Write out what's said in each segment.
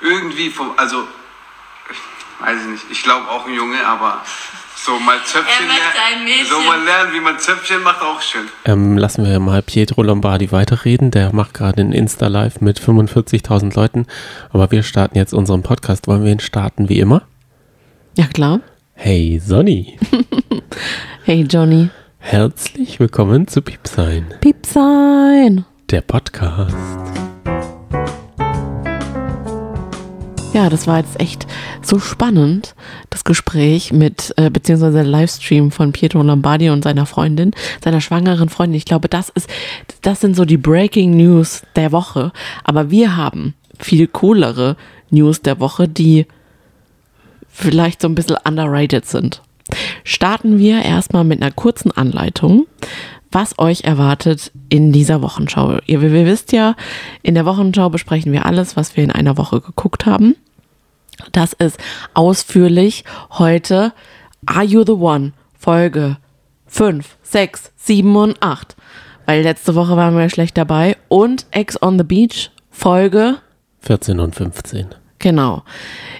irgendwie vom, also, weiß ich nicht, ich glaube auch ein Junge, aber so mal Zöpfchen Er lernen, Mädchen. so mal lernen, wie man Zöpfchen macht, auch schön. Ähm, lassen wir mal Pietro Lombardi weiterreden. Der macht gerade ein Insta-Live mit 45.000 Leuten. Aber wir starten jetzt unseren Podcast. Wollen wir ihn starten wie immer? Ja, klar. Hey Sonny, Hey, Johnny. herzlich willkommen zu Piepsein, Piepsein. der Podcast. Ja, das war jetzt echt so spannend, das Gespräch mit, äh, beziehungsweise Livestream von Pietro Lombardi und seiner Freundin, seiner schwangeren Freundin. Ich glaube, das ist, das sind so die Breaking News der Woche. Aber wir haben viel coolere News der Woche, die vielleicht so ein bisschen underrated sind. Starten wir erstmal mit einer kurzen Anleitung, was euch erwartet in dieser Wochenschau. Ihr, ihr wisst ja, in der Wochenschau besprechen wir alles, was wir in einer Woche geguckt haben. Das ist ausführlich heute Are You the One? Folge 5, 6, 7 und 8. Weil letzte Woche waren wir schlecht dabei. Und Ex on the Beach Folge 14 und 15. Genau.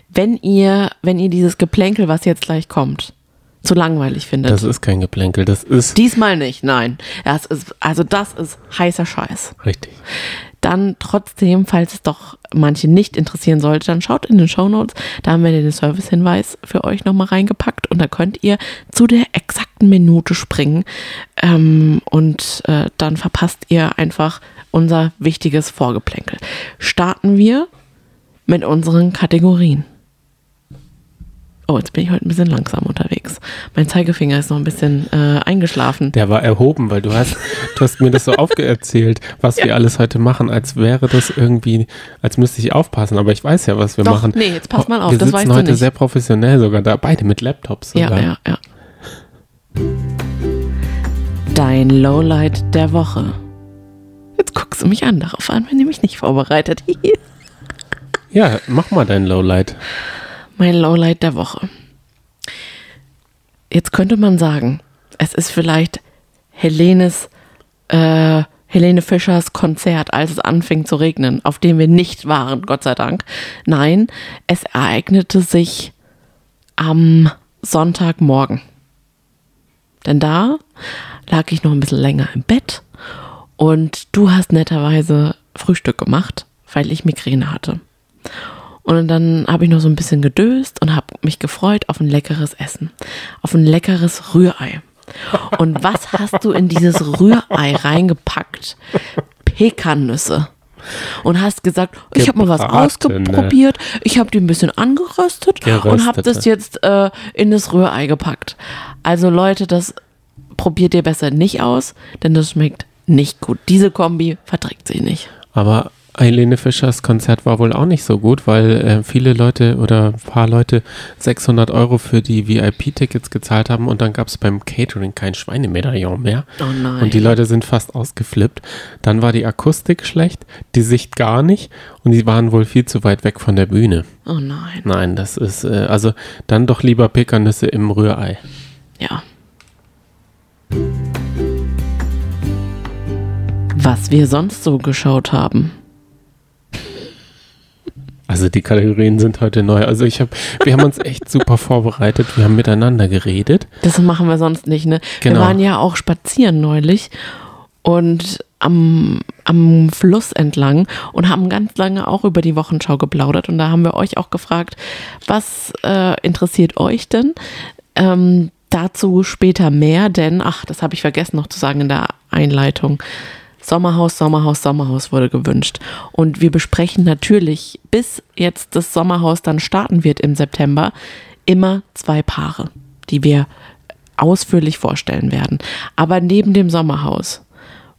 Wenn ihr, wenn ihr dieses Geplänkel, was jetzt gleich kommt, zu langweilig findet. Das ist kein Geplänkel, das ist Diesmal nicht, nein. Das ist, also das ist heißer Scheiß. richtig. Dann trotzdem, falls es doch manche nicht interessieren sollte, dann schaut in den Shownotes. Da haben wir den Servicehinweis für euch nochmal reingepackt und da könnt ihr zu der exakten Minute springen ähm, und äh, dann verpasst ihr einfach unser wichtiges Vorgeplänkel. Starten wir mit unseren Kategorien. Oh, jetzt bin ich heute ein bisschen langsam unterwegs. Mein Zeigefinger ist noch ein bisschen äh, eingeschlafen. Der war erhoben, weil du hast, du hast mir das so aufgeerzählt, was wir alles heute machen, als wäre das irgendwie, als müsste ich aufpassen. Aber ich weiß ja, was wir Doch, machen. nee, jetzt pass mal auf, Wir das weißt du heute nicht. sehr professionell sogar da, beide mit Laptops Ja, sogar. ja, ja. Dein Lowlight der Woche. Jetzt guckst du mich an, darauf an, bin nämlich nicht vorbereitet. Ja, mach mal dein Lowlight. Mein Lowlight der Woche. Jetzt könnte man sagen, es ist vielleicht Helenes, äh, Helene Fischers Konzert, als es anfing zu regnen, auf dem wir nicht waren, Gott sei Dank. Nein, es ereignete sich am Sonntagmorgen. Denn da lag ich noch ein bisschen länger im Bett und du hast netterweise Frühstück gemacht, weil ich Migräne hatte. Und dann habe ich noch so ein bisschen gedöst und habe mich gefreut auf ein leckeres Essen. Auf ein leckeres Rührei. Und was hast du in dieses Rührei reingepackt? Pekannüsse. Und hast gesagt, ich habe mal was Gebratene. ausprobiert, ich habe die ein bisschen angeröstet und habe das Geröstete. jetzt äh, in das Rührei gepackt. Also Leute, das probiert ihr besser nicht aus, denn das schmeckt nicht gut. Diese Kombi verträgt sich nicht. Aber Helene Fischers Konzert war wohl auch nicht so gut, weil äh, viele Leute oder ein paar Leute 600 Euro für die VIP-Tickets gezahlt haben und dann gab es beim Catering kein Schweinemedaillon mehr. Oh nein. Und die Leute sind fast ausgeflippt. Dann war die Akustik schlecht, die Sicht gar nicht und die waren wohl viel zu weit weg von der Bühne. Oh nein. Nein, das ist, äh, also dann doch lieber Pekannüsse im Rührei. Ja. Was wir sonst so geschaut haben. Also die Kategorien sind heute neu. Also ich habe, wir haben uns echt super vorbereitet. Wir haben miteinander geredet. Das machen wir sonst nicht, ne? Genau. Wir waren ja auch spazieren neulich und am, am Fluss entlang und haben ganz lange auch über die Wochenschau geplaudert. Und da haben wir euch auch gefragt, was äh, interessiert euch denn? Ähm, dazu später mehr, denn, ach, das habe ich vergessen noch zu sagen in der Einleitung. Sommerhaus, Sommerhaus, Sommerhaus wurde gewünscht. Und wir besprechen natürlich, bis jetzt das Sommerhaus dann starten wird im September, immer zwei Paare, die wir ausführlich vorstellen werden. Aber neben dem Sommerhaus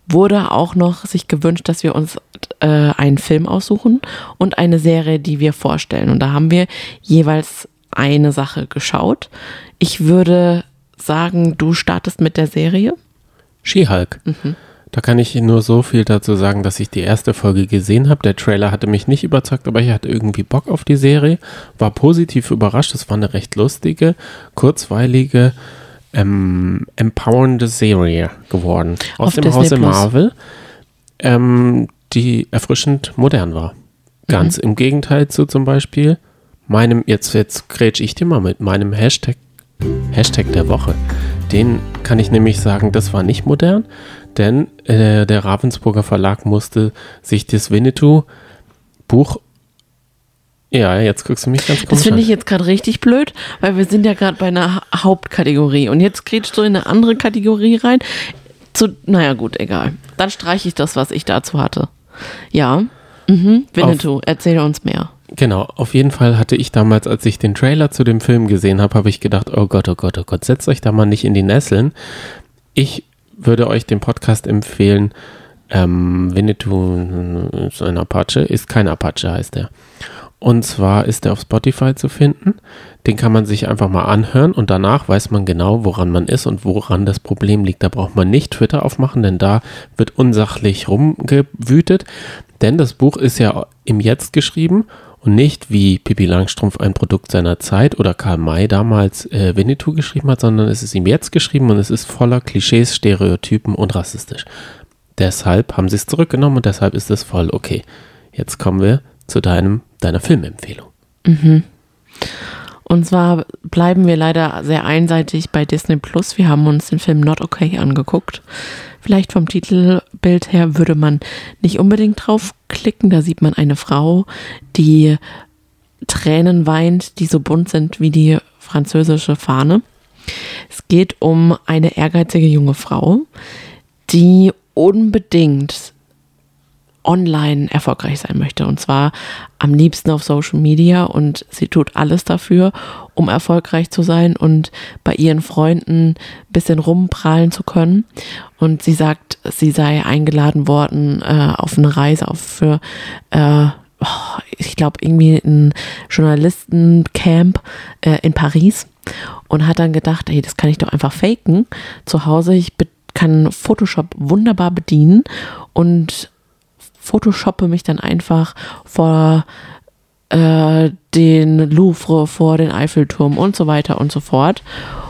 wurde auch noch sich gewünscht, dass wir uns äh, einen Film aussuchen und eine Serie, die wir vorstellen. Und da haben wir jeweils eine Sache geschaut. Ich würde sagen, du startest mit der Serie. She-Hulk. Da kann ich nur so viel dazu sagen, dass ich die erste Folge gesehen habe. Der Trailer hatte mich nicht überzeugt, aber ich hatte irgendwie Bock auf die Serie. War positiv überrascht. Es war eine recht lustige, kurzweilige, ähm, empowernde Serie geworden. Aus Auf dem Disney Hause Plus. Marvel, ähm, die erfrischend modern war. Ganz im Gegenteil zu zum Beispiel meinem, jetzt, jetzt grätsch ich dir mal mit meinem Hashtag, Hashtag der Woche. Den kann ich nämlich sagen, das war nicht modern, denn äh, der Ravensburger Verlag musste sich das Winnetou-Buch ja, jetzt guckst du mich ganz komisch Das finde ich jetzt gerade richtig blöd, weil wir sind ja gerade bei einer Ha- Hauptkategorie und jetzt grätschst du in eine andere Kategorie rein. Zu, naja, gut, egal. Dann streiche ich das, was ich dazu hatte. Ja, mhm. Winnetou, erzähl uns mehr. Genau, auf jeden Fall hatte ich damals, als ich den Trailer zu dem Film gesehen habe, habe ich gedacht, oh Gott, oh Gott, oh Gott, setzt euch da mal nicht in die Nesseln. Ich würde euch den Podcast empfehlen, ähm, Winnetou ist ein Apache, ist kein Apache, heißt er. Und zwar ist er auf Spotify zu finden. Den kann man sich einfach mal anhören und danach weiß man genau, woran man ist und woran das Problem liegt. Da braucht man nicht Twitter aufmachen, denn da wird unsachlich rumgewütet. Denn das Buch ist ja im Jetzt geschrieben und nicht wie Pippi Langstrumpf ein Produkt seiner Zeit oder Karl May damals äh, Winnetou geschrieben hat, sondern es ist ihm jetzt geschrieben und es ist voller Klischees, Stereotypen und rassistisch. Deshalb haben sie es zurückgenommen und deshalb ist es voll okay. Jetzt kommen wir zu deinem, deiner Filmempfehlung. Und zwar bleiben wir leider sehr einseitig bei Disney Plus. Wir haben uns den Film Not Okay angeguckt. Vielleicht vom Titelbild her würde man nicht unbedingt draufklicken. Da sieht man eine Frau, die Tränen weint, die so bunt sind wie die französische Fahne. Es geht um eine ehrgeizige junge Frau, die unbedingt online erfolgreich sein möchte. Und zwar am liebsten auf Social Media. Und sie tut alles dafür, um erfolgreich zu sein und bei ihren Freunden bisschen rumprahlen zu können. Und sie sagt, sie sei eingeladen worden äh, auf eine Reise auf für äh, oh, ich glaube, irgendwie ein Journalistencamp äh, in Paris und hat dann gedacht, hey, das kann ich doch einfach faken zu Hause. Ich kann Photoshop wunderbar bedienen und photoshoppe mich dann einfach vor äh, den Louvre, vor den Eiffelturm und so weiter und so fort.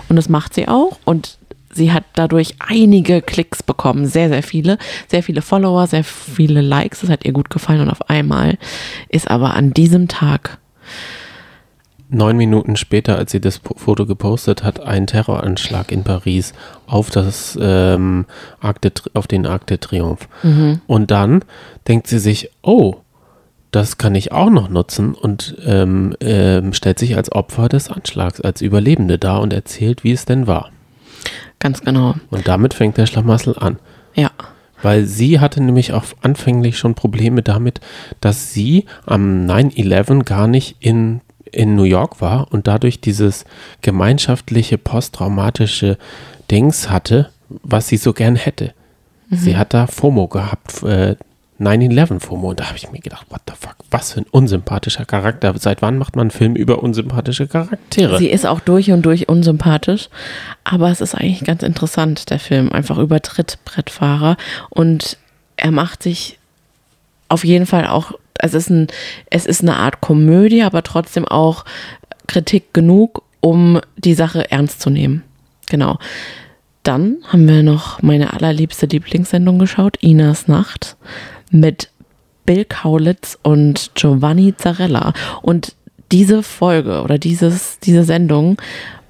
Und das macht sie auch und sie hat dadurch einige Klicks bekommen, sehr, sehr viele, sehr viele Follower, sehr viele Likes. Das hat ihr gut gefallen und auf einmal ist aber an diesem Tag Neun Minuten später, als sie das Foto gepostet hat, ein Terroranschlag in Paris auf das ähm, Arc auf den Arc de Triomphe. Und dann denkt sie sich, oh, das kann ich auch noch nutzen und ähm, ähm, stellt sich als Opfer des Anschlags, als Überlebende da und erzählt, wie es denn war. ganz genau, Und damit fängt der Schlamassel an. ja, Weil sie hatte nämlich auch anfänglich schon Probleme damit, dass sie am 9-11 gar nicht in, in New York war und dadurch dieses gemeinschaftliche posttraumatische Dings hatte, was sie so gern hätte. Sie hat da FOMO gehabt, äh, 9-11 FOMO. Und da habe ich mir gedacht, what the fuck, was für ein unsympathischer Charakter. Seit wann macht man einen Film über unsympathische Charaktere? Sie ist auch durch und durch unsympathisch, aber es ist eigentlich ganz interessant, der Film. Einfach über Trittbrettfahrer und er macht sich auf jeden Fall auch, es ist, ein, es ist eine Art Komödie, aber trotzdem auch Kritik genug, um die Sache ernst zu nehmen. Genau. Dann haben wir noch meine allerliebste Lieblingssendung geschaut, Inas Nacht, mit Bill Kaulitz und Giovanni Zarella. Und diese Folge oder dieses, diese Sendung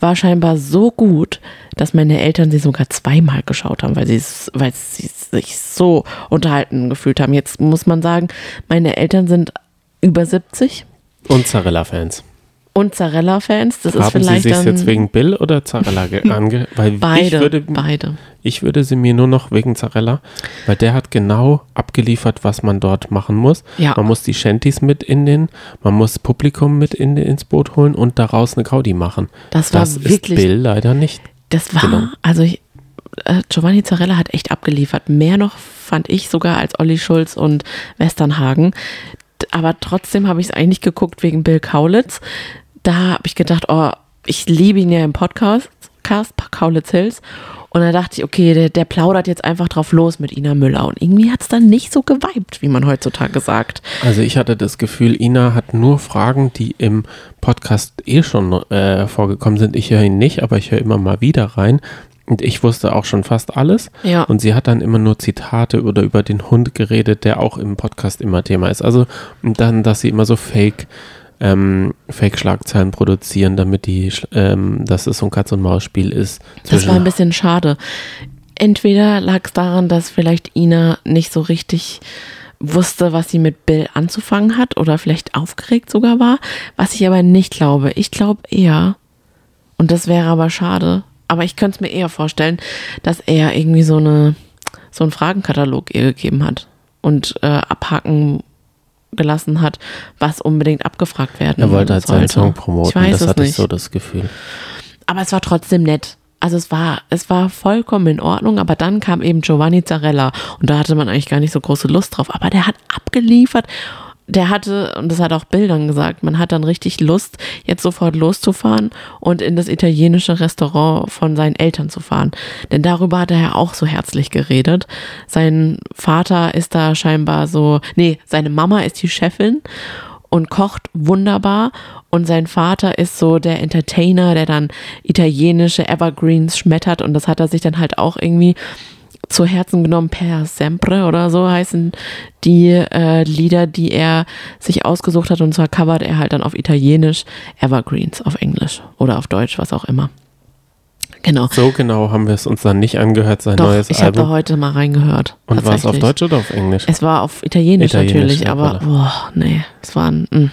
war scheinbar so gut, dass meine Eltern sie sogar zweimal geschaut haben, weil sie, weil sie sich so unterhalten gefühlt haben. Jetzt muss man sagen, meine Eltern sind über 70 und Zarella-Fans. und Zarella-Fans. Das ist Haben Sie vielleicht sich jetzt wegen Bill oder Zarella ge- ange... Weil beide, würde, beide. Ich würde sie mir nur noch wegen Zarella, weil der hat genau abgeliefert, was man dort machen muss. Ja. Man muss die Shanties mit in den, man muss Publikum mit in, ins Boot holen und daraus eine Gaudi machen. Das war das wirklich- ist Bill leider nicht. Das war, Genau. also ich, äh, Giovanni Zarella hat echt abgeliefert. Mehr noch fand ich sogar als Olli Schulz und Westernhagen. Aber trotzdem habe ich es eigentlich geguckt wegen Bill Kaulitz. Da habe ich gedacht, oh, ich liebe ihn ja im Podcast, Cast, Kaulitz Hills. Und da dachte ich, okay, der, der plaudert jetzt einfach drauf los mit Ina Müller. Und irgendwie hat es dann nicht so geweibt, wie man heutzutage sagt. Also ich hatte das Gefühl, Ina hat nur Fragen, die im Podcast eh schon äh, vorgekommen sind. Ich höre ihn nicht, aber ich höre immer mal wieder rein. Und ich wusste auch schon fast alles. Ja. Und sie hat dann immer nur Zitate oder über den Hund geredet, der auch im Podcast immer Thema ist. Also und dann, dass sie immer so Fake, ähm, Fake-Schlagzeilen produzieren, damit die, ähm, dass es so ein Katz-und-Maus-Spiel ist. Das war ein bisschen schade. Entweder lag es daran, dass vielleicht Ina nicht so richtig wusste, was sie mit Bill anzufangen hat oder vielleicht aufgeregt sogar war, was ich aber nicht glaube. Ich glaube eher, und das wäre aber schade, aber ich könnte es mir eher vorstellen, dass er irgendwie so eine so einen Fragenkatalog ihr gegeben hat und äh, abhaken gelassen hat, was unbedingt abgefragt werden Er wollte halt seinen sollte. Song promoten, Ich weiß das es hatte nicht. ich so das Gefühl. Aber es war trotzdem nett. Also es war, es war vollkommen in Ordnung, aber dann kam eben Giovanni Zarella und da hatte man eigentlich gar nicht so große Lust drauf. Aber der hat abgeliefert. Der hatte, und das hat auch Bildern gesagt, man hat dann richtig Lust, jetzt sofort loszufahren und in das italienische Restaurant von seinen Eltern zu fahren. Denn darüber hat er ja auch so herzlich geredet. Sein Vater ist da scheinbar so, nee, seine Mama ist die Chefin und kocht wunderbar. Und sein Vater ist so der Entertainer, der dann italienische Evergreens schmettert. Und das hat er sich dann halt auch irgendwie zu Herzen genommen. Per Sempre oder so heißen die äh, Lieder, die er sich ausgesucht hat. Und zwar covert er halt dann auf Italienisch Evergreens auf Englisch oder auf Deutsch, was auch immer. Genau. So genau haben wir es uns dann nicht angehört, sein Doch, neues ich habe da Album. heute mal reingehört. Und war es auf. Deutsch oder auf Englisch? Es war auf Italienisch, Italienisch, natürlich, aber boah, nee, es waren, mh.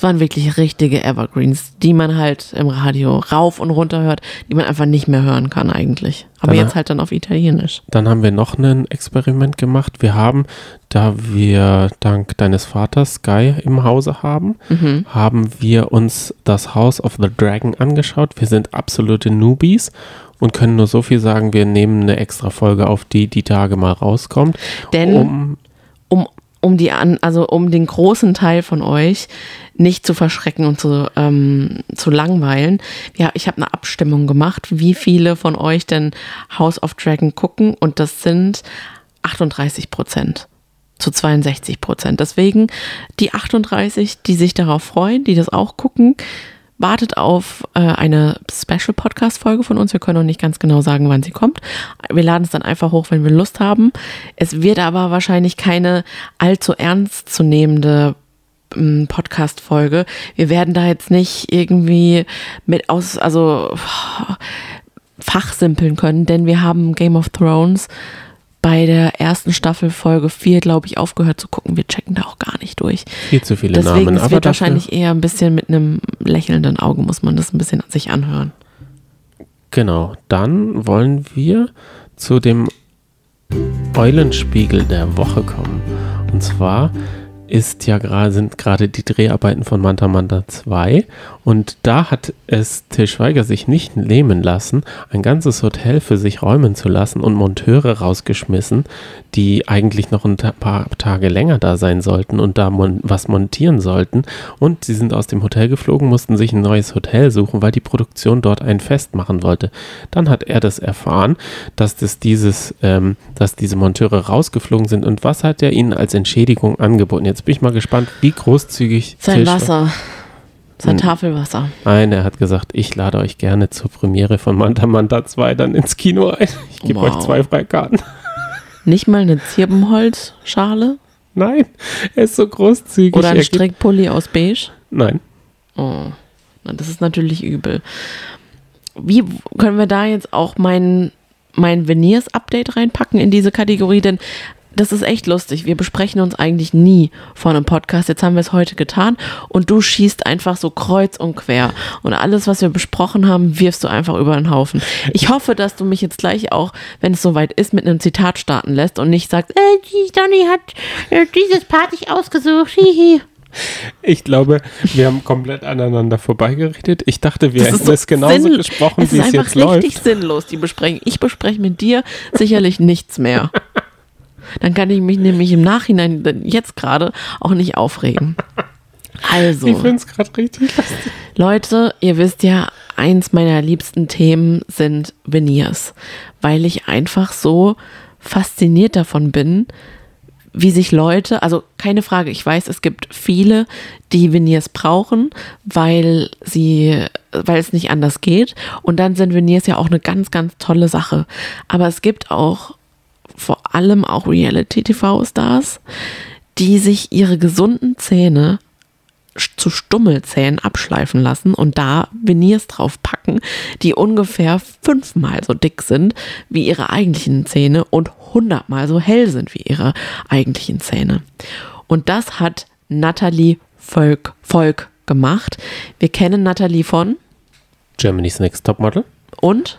Es waren wirklich richtige Evergreens, die man halt im Radio rauf und runter hört, die man einfach nicht mehr hören kann eigentlich. Aber Danach- jetzt halt dann auf Italienisch. Dann haben wir noch ein Experiment gemacht. Wir haben, da wir dank deines Vaters Sky im Hause haben, Mhm. haben wir uns das House of the Dragon angeschaut. Wir sind absolute Newbies und können nur so viel sagen, wir nehmen eine extra Folge auf, die die Tage mal rauskommt. Denn um, um, die an, also um den großen Teil von euch nicht zu verschrecken und zu, ähm, zu langweilen. Ja, ich habe eine Abstimmung gemacht, wie viele von euch denn House of Dragon gucken und das sind 38 Prozent zu 62 Prozent. Deswegen die 38, die sich darauf freuen, die das auch gucken, wartet auf äh, eine Special Podcast Folge von uns. Wir können noch nicht ganz genau sagen, wann sie kommt. Wir laden es dann einfach hoch, wenn wir Lust haben. Es wird aber wahrscheinlich keine allzu ernst zu nehmende ähm, Podcast Folge. Wir werden da jetzt nicht irgendwie mit aus also fachsimpeln können, denn wir haben Game of Thrones bei der ersten Staffel Folge 4, glaube ich, aufgehört zu gucken. Wir checken da auch gar nicht durch. viel zu viele Deswegen, Namen. es Aber wird wahrscheinlich eher ein bisschen mit einem lächelnden Auge, muss man das ein bisschen sich anhören. Genau, dann wollen wir zu dem Eulenspiegel der Woche kommen. Und zwar ist ja gerade, sind gerade die Dreharbeiten von Manta Manta 2 und da hat es Til Schweiger sich nicht nehmen lassen, ein ganzes Hotel für sich räumen zu lassen und Monteure rausgeschmissen, die eigentlich noch ein paar Tage länger da sein sollten und da mon was montieren sollten. Und sie sind aus dem Hotel geflogen, mussten sich ein neues Hotel suchen, weil die Produktion dort ein Fest machen wollte. Dann hat er das erfahren, dass das dieses, ähm, dass diese Monteure rausgeflogen sind. Und was hat er ihnen als Entschädigung angeboten? Jetzt bin ich mal gespannt, wie großzügig Sein Til Schwe- Wasser. Sein Hm. Tafelwasser. Nein, er hat gesagt, ich lade euch gerne zur Premiere von Manta Manta 2 dann ins Kino ein. Ich gebe Wow. euch zwei Freikarten. Nicht mal eine Zirbenholzschale Nein, er ist so großzügig. oder ein Strickpulli aus beige. Nein. Oh, na, das ist natürlich übel. Wie können wir da jetzt auch mein, mein Veneers-Update reinpacken in diese Kategorie? Denn das ist echt lustig. Wir besprechen uns eigentlich nie vor einem Podcast. Jetzt haben wir es heute getan und du schießt einfach so kreuz und quer. Und alles, was wir besprochen haben, wirfst du einfach über den Haufen. Ich hoffe, dass du mich jetzt gleich auch, wenn es soweit ist, mit einem Zitat starten lässt und nicht sagst, äh, die Donny hat äh, dieses Part nicht ausgesucht. Hihi. Ich glaube, wir haben komplett aneinander vorbeigeredet. Ich dachte, wir Das hätten so es genauso sinn- gesprochen, es wie ist es einfach jetzt richtig läuft. sinnlos, die Besprechung. Ich bespreche mit dir sicherlich nichts mehr. Dann kann ich mich nämlich im Nachhinein, jetzt gerade, auch nicht aufregen. Ich Also, finde es gerade richtig lustig. Leute, ihr wisst ja, eins meiner liebsten Themen sind Veneers, weil ich einfach so fasziniert davon bin, wie sich Leute, also keine Frage, ich weiß, es gibt viele, die Veneers brauchen, weil sie weil es nicht anders geht. Und dann sind Veneers ja auch eine ganz, ganz tolle Sache. Aber es gibt auch vor allem auch Reality-TV-Stars, die sich ihre gesunden Zähne zu Stummelzähnen abschleifen lassen und da Veneers draufpacken, die ungefähr fünfmal so dick sind wie ihre eigentlichen Zähne und hundertmal so hell sind wie ihre eigentlichen Zähne. Und das hat Natalie Volk, Volk gemacht. Wir kennen Natalie von Germany's Next Topmodel. Und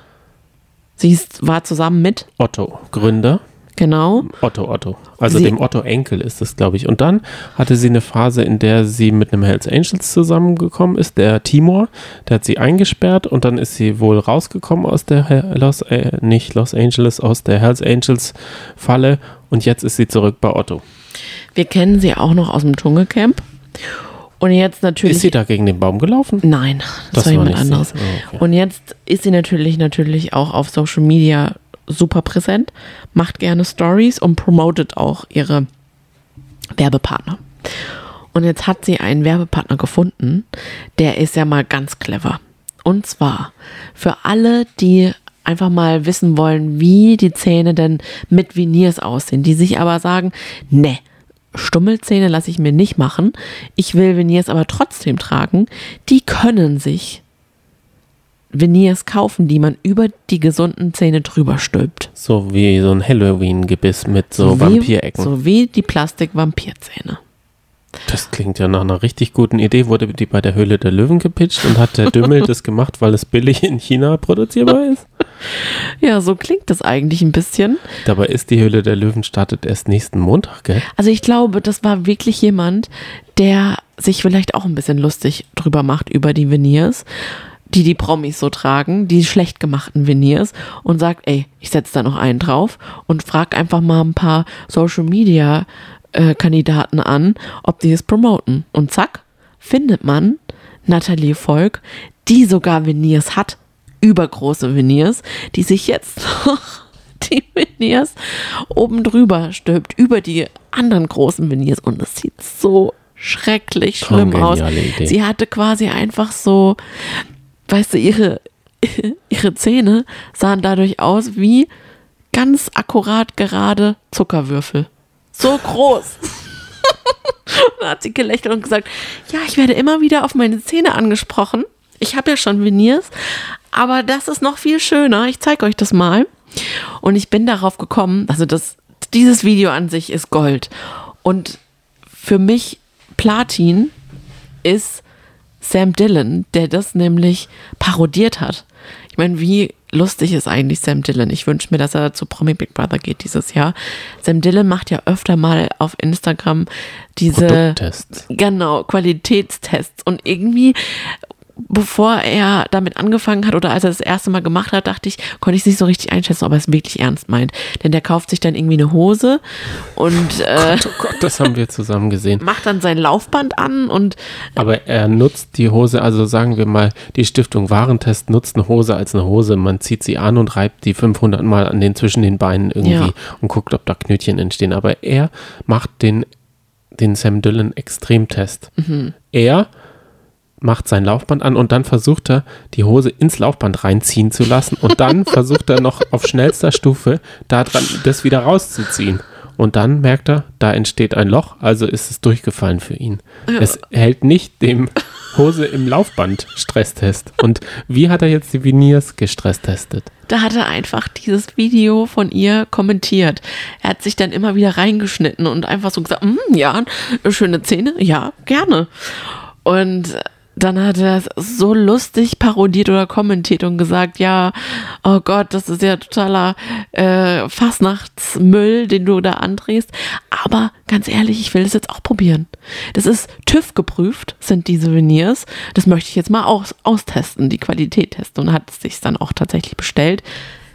sie ist, war zusammen mit Otto, Gründer. Genau. Otto, Otto. Also Sie- dem Otto-Enkel ist es, glaube ich. Und dann hatte sie eine Phase, in der sie mit einem Hells Angels zusammengekommen ist, der Timor. Der hat sie eingesperrt und dann ist sie wohl rausgekommen aus der Los, äh, nicht Los Angeles, aus der Hells Angels Falle. Und jetzt ist sie zurück bei Otto. Wir kennen sie auch noch aus dem Dschungelcamp. Und jetzt natürlich. Ist sie da gegen den Baum gelaufen? Nein, das, Das war jemand anderes. Oh, okay. Und jetzt ist sie natürlich, natürlich auch auf Social Media super präsent, macht gerne Stories und promotet auch ihre Werbepartner. Und jetzt hat sie einen Werbepartner gefunden, der ist ja mal ganz clever. Und zwar für alle, die einfach mal wissen wollen, wie die Zähne denn mit Veneers aussehen, die sich aber sagen, ne, Stummelzähne lasse ich mir nicht machen, ich will Veneers aber trotzdem tragen, die können sich Veneers kaufen, die man über die gesunden Zähne drüber stülpt. So wie so ein Halloween-Gebiss mit so, wie, Vampirecken. So wie die Plastik-Vampirzähne. Das klingt ja nach einer richtig guten Idee. Wurde die bei der Höhle der Löwen gepitcht und hat der Dümmel das gemacht, weil es billig in China produzierbar ist? Ja, so klingt das eigentlich ein bisschen. Dabei ist die Höhle der Löwen startet erst nächsten Montag, gell? Also ich glaube, das war wirklich jemand, der sich vielleicht auch ein bisschen lustig drüber macht über die Veneers, die die Promis so tragen, die schlecht gemachten Veneers und sagt, ey, ich setze da noch einen drauf und frag einfach mal ein paar Social Media äh, Kandidaten an, ob die es promoten. Und zack, findet man Nathalie Volk, die sogar Veneers hat, übergroße Veneers, die sich jetzt noch die Veneers oben drüber stülpt, über die anderen großen Veneers. Und es sieht so schrecklich schlimm aus. Idee. Sie hatte quasi einfach so, weißt du, ihre, ihre Zähne sahen dadurch aus wie ganz akkurat gerade Zuckerwürfel. So groß. da hat sie gelächelt und gesagt, ja, ich werde immer wieder auf meine Zähne angesprochen. Ich habe ja schon Veneers, aber das ist noch viel schöner. Ich zeige euch das mal. Und ich bin darauf gekommen, also das, dieses Video an sich ist Gold. Und für mich Platin ist Sam Dillon, der das nämlich parodiert hat. Ich meine, wie lustig ist eigentlich Sam Dillon? Ich wünsche mir, dass er zu Promi Big Brother geht dieses Jahr. Sam Dillon macht ja öfter mal auf Instagram diese Produkttests. Genau, Qualitätstests. Und irgendwie, bevor er damit angefangen hat oder als er das erste Mal gemacht hat, dachte ich, konnte ich es nicht so richtig einschätzen, ob er es wirklich ernst meint. Denn der kauft sich dann irgendwie eine Hose und äh, Oh Gott, das haben wir zusammen gesehen. macht dann sein Laufband an und Aber er nutzt die Hose, also sagen wir mal, die Stiftung Warentest nutzt eine Hose als eine Hose. Man zieht sie an und reibt die 500 Mal an den zwischen den Beinen irgendwie Ja. und guckt, ob da Knötchen entstehen. Aber er macht den, den Sam Dillon Extremtest. Er macht sein Laufband an und dann versucht er, die Hose ins Laufband reinziehen zu lassen und dann versucht er noch auf schnellster Stufe da dran, das wieder rauszuziehen. Und dann merkt er, da entsteht ein Loch, also ist es durchgefallen für ihn. Es hält nicht dem Hose im Laufband Stresstest. Und wie hat er jetzt die Veneers gestresstestet? da hat er einfach dieses Video von ihr kommentiert. Er hat sich dann immer wieder reingeschnitten und einfach so gesagt, "Mm, ja, schöne Zähne, ja, gerne. Und dann hat er es so lustig parodiert oder kommentiert und gesagt, ja, oh Gott, das ist ja totaler äh, Fastnachtsmüll, den du da andrehst. Aber ganz ehrlich, ich will das jetzt auch probieren. Das ist TÜV geprüft, sind diese Veneers. Das möchte ich jetzt mal aus, austesten, die Qualität testen. Und hat es sich dann auch tatsächlich bestellt.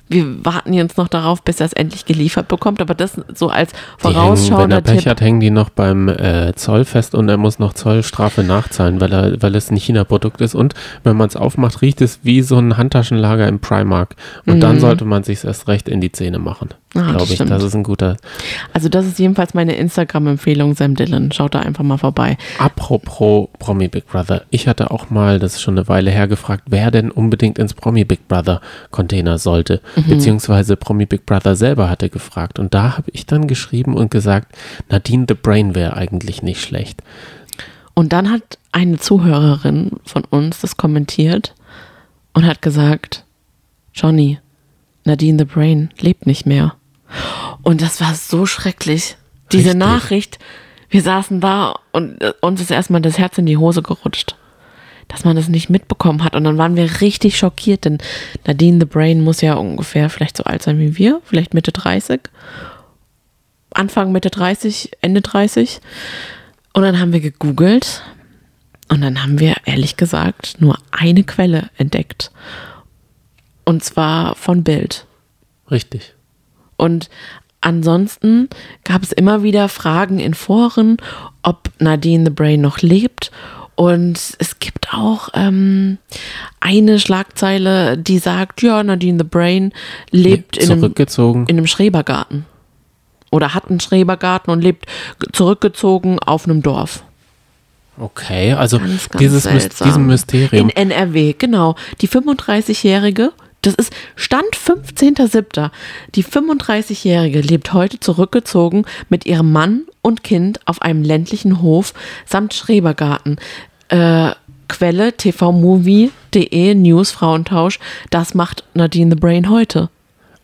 Wir warten jetzt noch darauf, bis er es endlich geliefert bekommt, aber das so als Die hängen, wenn vorausschauender er Pech Tipp. hat, hängen die noch beim äh, Zoll fest und er muss noch Zollstrafe nachzahlen, weil, er, weil es ein China-Produkt ist. Und wenn man es aufmacht, riecht es wie so ein Handtaschenlager im Primark. Und Mhm. dann sollte man sich erst recht in die Zähne machen. Ah, glaube ich. stimmt. Das ist ein guter. Also das ist jedenfalls meine Instagram-Empfehlung, Sam Dillon. Schaut da einfach mal vorbei. Apropos Promi Big Brother. Ich hatte auch mal, das ist schon eine Weile her, gefragt, wer denn unbedingt ins Promi Big Brother Container sollte. Beziehungsweise Promi Big Brother selber hatte gefragt. Und da habe ich dann geschrieben und gesagt, Nadine the Brain wäre eigentlich nicht schlecht. Und dann hat eine Zuhörerin von uns das kommentiert und hat gesagt, Johnny, Nadine the Brain lebt nicht mehr. Und das war so schrecklich. Diese Richtig. Nachricht, wir saßen da und äh, uns ist erstmal das Herz in die Hose gerutscht, dass man das nicht mitbekommen hat. Und dann waren wir richtig schockiert, denn Nadine the Brain muss ja ungefähr vielleicht so alt sein wie wir, vielleicht Mitte 30. Anfang, Mitte 30, Ende 30. Und dann haben wir gegoogelt und dann haben wir ehrlich gesagt nur eine Quelle entdeckt. Und zwar von Bild. Richtig. Und ansonsten gab es immer wieder Fragen in Foren, ob Nadine the Brain noch lebt. Und es gibt auch ähm, eine Schlagzeile, die sagt, ja, Nadine the Brain lebt in einem, in einem Schrebergarten. Oder hat einen Schrebergarten und lebt zurückgezogen auf einem Dorf. Okay, also Ganz, ganz dieses seltsam. diesem Mysterium. In NRW, genau. Die 35-Jährige, das ist Stand 15.07. Die 35-Jährige lebt heute zurückgezogen mit ihrem Mann und Kind auf einem ländlichen Hof samt Schrebergarten. Äh, Quelle tvmovie.de News Frauentausch. Das macht Nadine the Brain heute.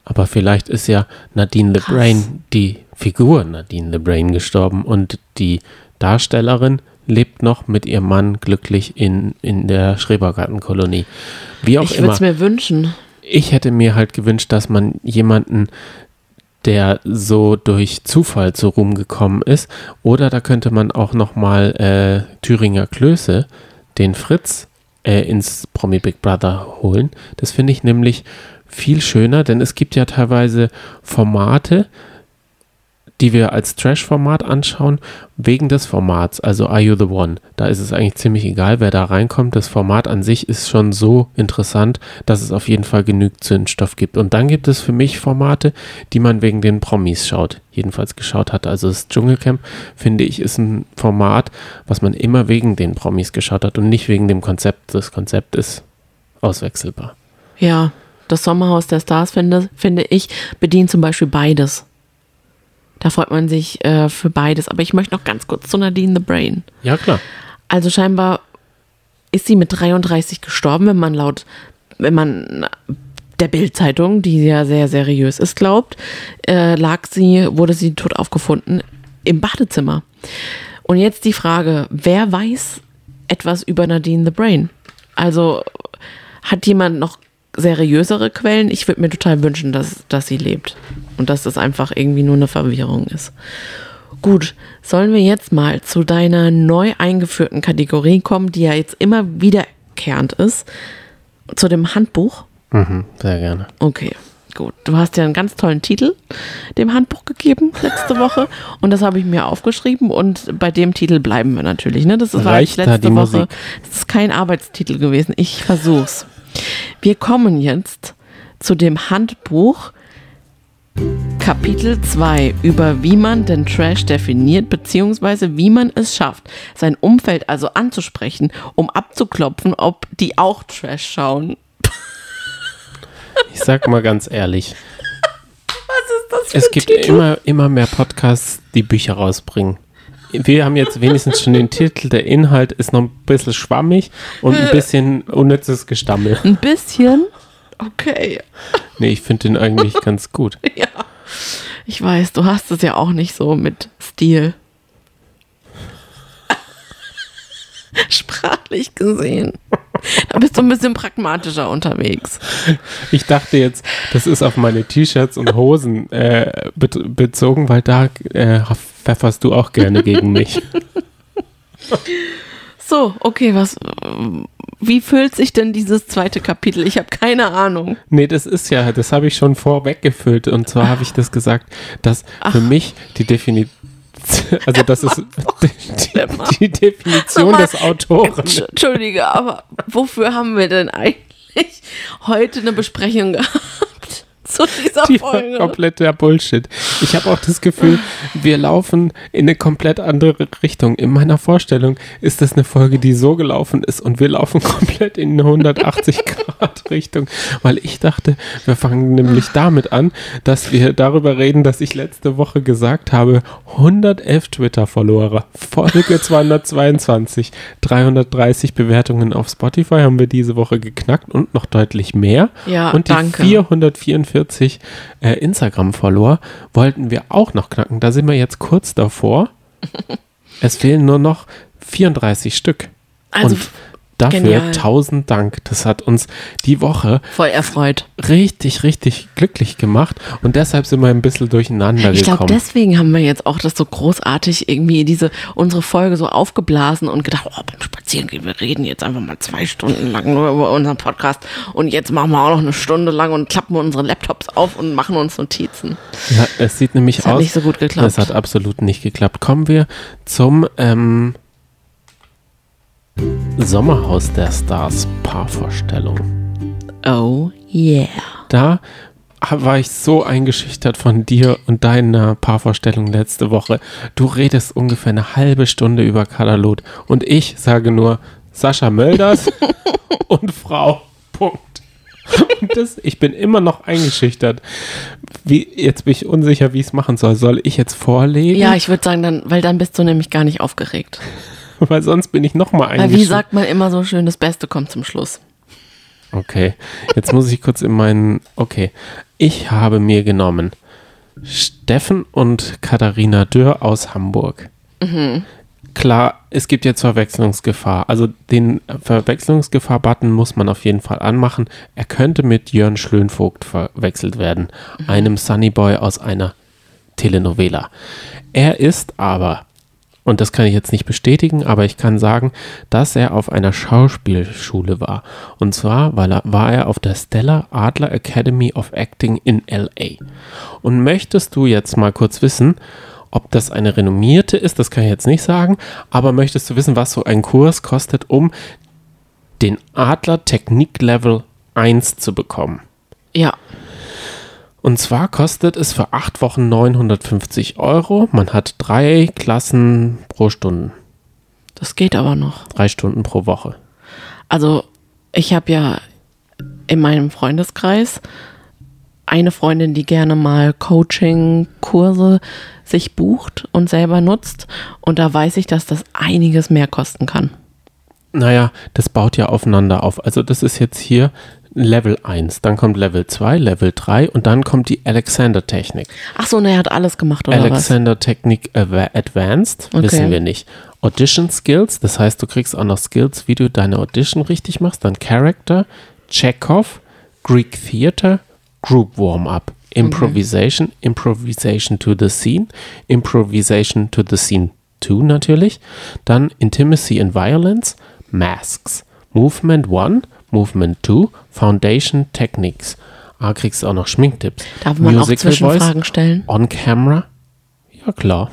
Aber vielleicht ist ja Nadine the Krass. Brain, die Figur Nadine the Brain gestorben und die Darstellerin lebt noch mit ihrem Mann glücklich in, in der Schrebergartenkolonie. Wie auch Ich würde immer. es mir wünschen. Ich hätte mir halt gewünscht, dass man jemanden, der so durch Zufall zu Ruhm gekommen ist, oder da könnte man auch nochmal äh, Thüringer Klöße, den Fritz, äh, ins Promi Big Brother holen. Das finde ich nämlich viel schöner, denn es gibt ja teilweise Formate, die wir als Trash-Format anschauen, wegen des Formats, also Are You the One? Da ist es eigentlich ziemlich egal, wer da reinkommt. Das Format an sich ist schon so interessant, dass es auf jeden Fall genügend Zündstoff gibt. Und dann gibt es für mich Formate, die man wegen den Promis schaut, jedenfalls geschaut hat. Also das Dschungelcamp, finde ich, ist ein Format, was man immer wegen den Promis geschaut hat und nicht wegen dem Konzept. Das Konzept ist auswechselbar. Ja, das Sommerhaus der Stars, finde, finde ich, bedient zum Beispiel beides. Da freut man sich äh, für beides. Aber ich möchte noch ganz kurz zu Nadine the Brain. Ja, klar. Also scheinbar ist sie mit 33 gestorben, wenn man laut, wenn man der Bild-Zeitung, die ja sehr seriös ist, glaubt, äh, lag sie, wurde sie tot aufgefunden im Badezimmer. Und jetzt die Frage, wer weiß etwas über Nadine the Brain? Also hat jemand noch seriösere Quellen? Ich würde mir total wünschen, dass, dass sie lebt. Und dass das einfach irgendwie nur eine Verwirrung ist. Gut, sollen wir jetzt mal zu deiner neu eingeführten Kategorie kommen, die ja jetzt immer wiederkehrend ist. Zu dem Handbuch. Mhm, sehr gerne. Okay, gut. Du hast ja einen ganz tollen Titel dem Handbuch gegeben letzte Woche und das habe ich mir aufgeschrieben und bei dem Titel bleiben wir natürlich. Ne? Das war Reicht da letzte die Woche. Das ist kein Arbeitstitel gewesen. Ich versuch's. Wir kommen jetzt zu dem Handbuch Kapitel 2 über wie man den Trash definiert, beziehungsweise wie man es schafft, sein Umfeld also anzusprechen, um abzuklopfen, ob die auch Trash schauen. Ich sag mal ganz ehrlich, Was ist das für es ein gibt Titel? immer, immer mehr Podcasts, die Bücher rausbringen. Wir haben jetzt wenigstens schon den Titel, der Inhalt ist noch ein bisschen schwammig und ein bisschen unnützes Gestammel. Ein bisschen. Okay. Nee, ich finde den eigentlich ganz gut. Ja. Ich weiß, du hast es ja auch nicht so mit Stil. Sprachlich gesehen. Da bist du ein bisschen pragmatischer unterwegs. Ich dachte jetzt, das ist auf meine T-Shirts und Hosen äh, be bezogen, weil da äh, pfefferst du auch gerne gegen mich. So, okay, was. Wie füllt sich denn dieses zweite Kapitel? Ich habe keine Ahnung. Nee, das ist ja, das habe ich schon vorweg gefüllt. Und zwar habe ich das gesagt, dass für mich die Definition, also das ist die, die Definition des Autoren. Entsch- Entschuldige, aber wofür haben wir denn eigentlich heute eine Besprechung gehabt? zu dieser Die Folge. kompletter Bullshit. Ich habe auch das Gefühl, wir laufen in eine komplett andere Richtung. In meiner Vorstellung ist das eine Folge, die so gelaufen ist und wir laufen komplett in eine 180 Grad Richtung, weil ich dachte, wir fangen nämlich damit an, dass wir darüber reden, dass ich letzte Woche gesagt habe, 111 Twitter-Follower, Folge 222, 330 Bewertungen auf Spotify haben wir diese Woche geknackt und noch deutlich mehr. Ja, und die danke. 444 äh, Instagram-Follower wollten wir auch noch knacken. Da sind wir jetzt kurz davor. es fehlen nur noch 34 Stück. Also, und dafür genial. tausend Dank. Das hat uns die Woche Voll erfreut. richtig, richtig glücklich gemacht. Und deshalb sind wir ein bisschen durcheinander Ich glaube, gekommen. deswegen haben wir jetzt auch das so großartig irgendwie diese unsere Folge so aufgeblasen und gedacht, oh, beim Spazierengehen, wir reden jetzt einfach mal zwei Stunden lang nur über unseren Podcast und jetzt machen wir auch noch eine Stunde lang und klappen unsere Laptops auf und machen uns Notizen. Ja, es sieht nämlich Das hat aus. nicht so gut geklappt. Das hat absolut nicht geklappt. Kommen wir zum ähm, Sommerhaus der Stars Paarvorstellung. Oh yeah. Da war ich so eingeschüchtert von dir und deiner Paarvorstellung letzte Woche. Du redest ungefähr eine halbe Stunde über Kalalot und ich sage nur Sascha Mölders und Frau. Punkt. Und das, ich bin immer noch eingeschüchtert. Wie, jetzt bin ich unsicher, wie ich es machen soll. Soll ich jetzt vorlegen? Ja, ich würde sagen, dann, weil dann bist du nämlich gar nicht aufgeregt. Weil sonst bin ich noch mal Weil wie sagt man immer so schön, das Beste kommt zum Schluss. Okay, jetzt muss ich kurz in meinen. Okay, ich habe mir genommen Steffen und Katharina Dürr aus Hamburg. Klar, es gibt jetzt Verwechslungsgefahr. Also den Verwechslungsgefahr-Button muss man auf jeden Fall anmachen. Er könnte mit Jörn Schlönvogt verwechselt werden, einem Sunnyboy aus einer Telenovela. Er ist aber, und das kann ich jetzt nicht bestätigen, aber ich kann sagen, dass er auf einer Schauspielschule war. Und zwar war er auf der Stella Adler Academy of Acting in LA. Und möchtest du jetzt mal kurz wissen, ob das eine renommierte ist, das kann ich jetzt nicht sagen, aber möchtest du wissen, was so ein Kurs kostet, um den Adler Technik Level 1 zu bekommen? Ja. Und zwar kostet es für acht Wochen 950 Euro. Man hat drei Klassen pro Stunde, Das geht aber noch. drei Stunden pro Woche. Also, ich habe ja in meinem Freundeskreis eine Freundin, die gerne mal Coaching-Kurse sich bucht und selber nutzt. Und da weiß ich, dass das einiges mehr kosten kann. Naja, das baut ja aufeinander auf. Also das ist jetzt hier Level 1, dann kommt Level 2, Level 3 und dann kommt die Alexander-Technik. Ach so, ne, er hat alles gemacht, oder was? Alexander-Technik Advanced, Okay. wissen wir nicht. Audition Skills, das heißt, du kriegst auch noch Skills, wie du deine Audition richtig machst. Dann Character, Chekhov, Greek Theater, Group Warm-Up, Improvisation, Improvisation to the Scene, Improvisation to the Scene 2 natürlich. Dann Intimacy and Violence, Masks, Movement 1, Movement 2, Foundation Techniques. Ah, kriegst du auch noch Schminktipps. Darf man auch Zwischenfragen stellen? On Camera? Ja, klar.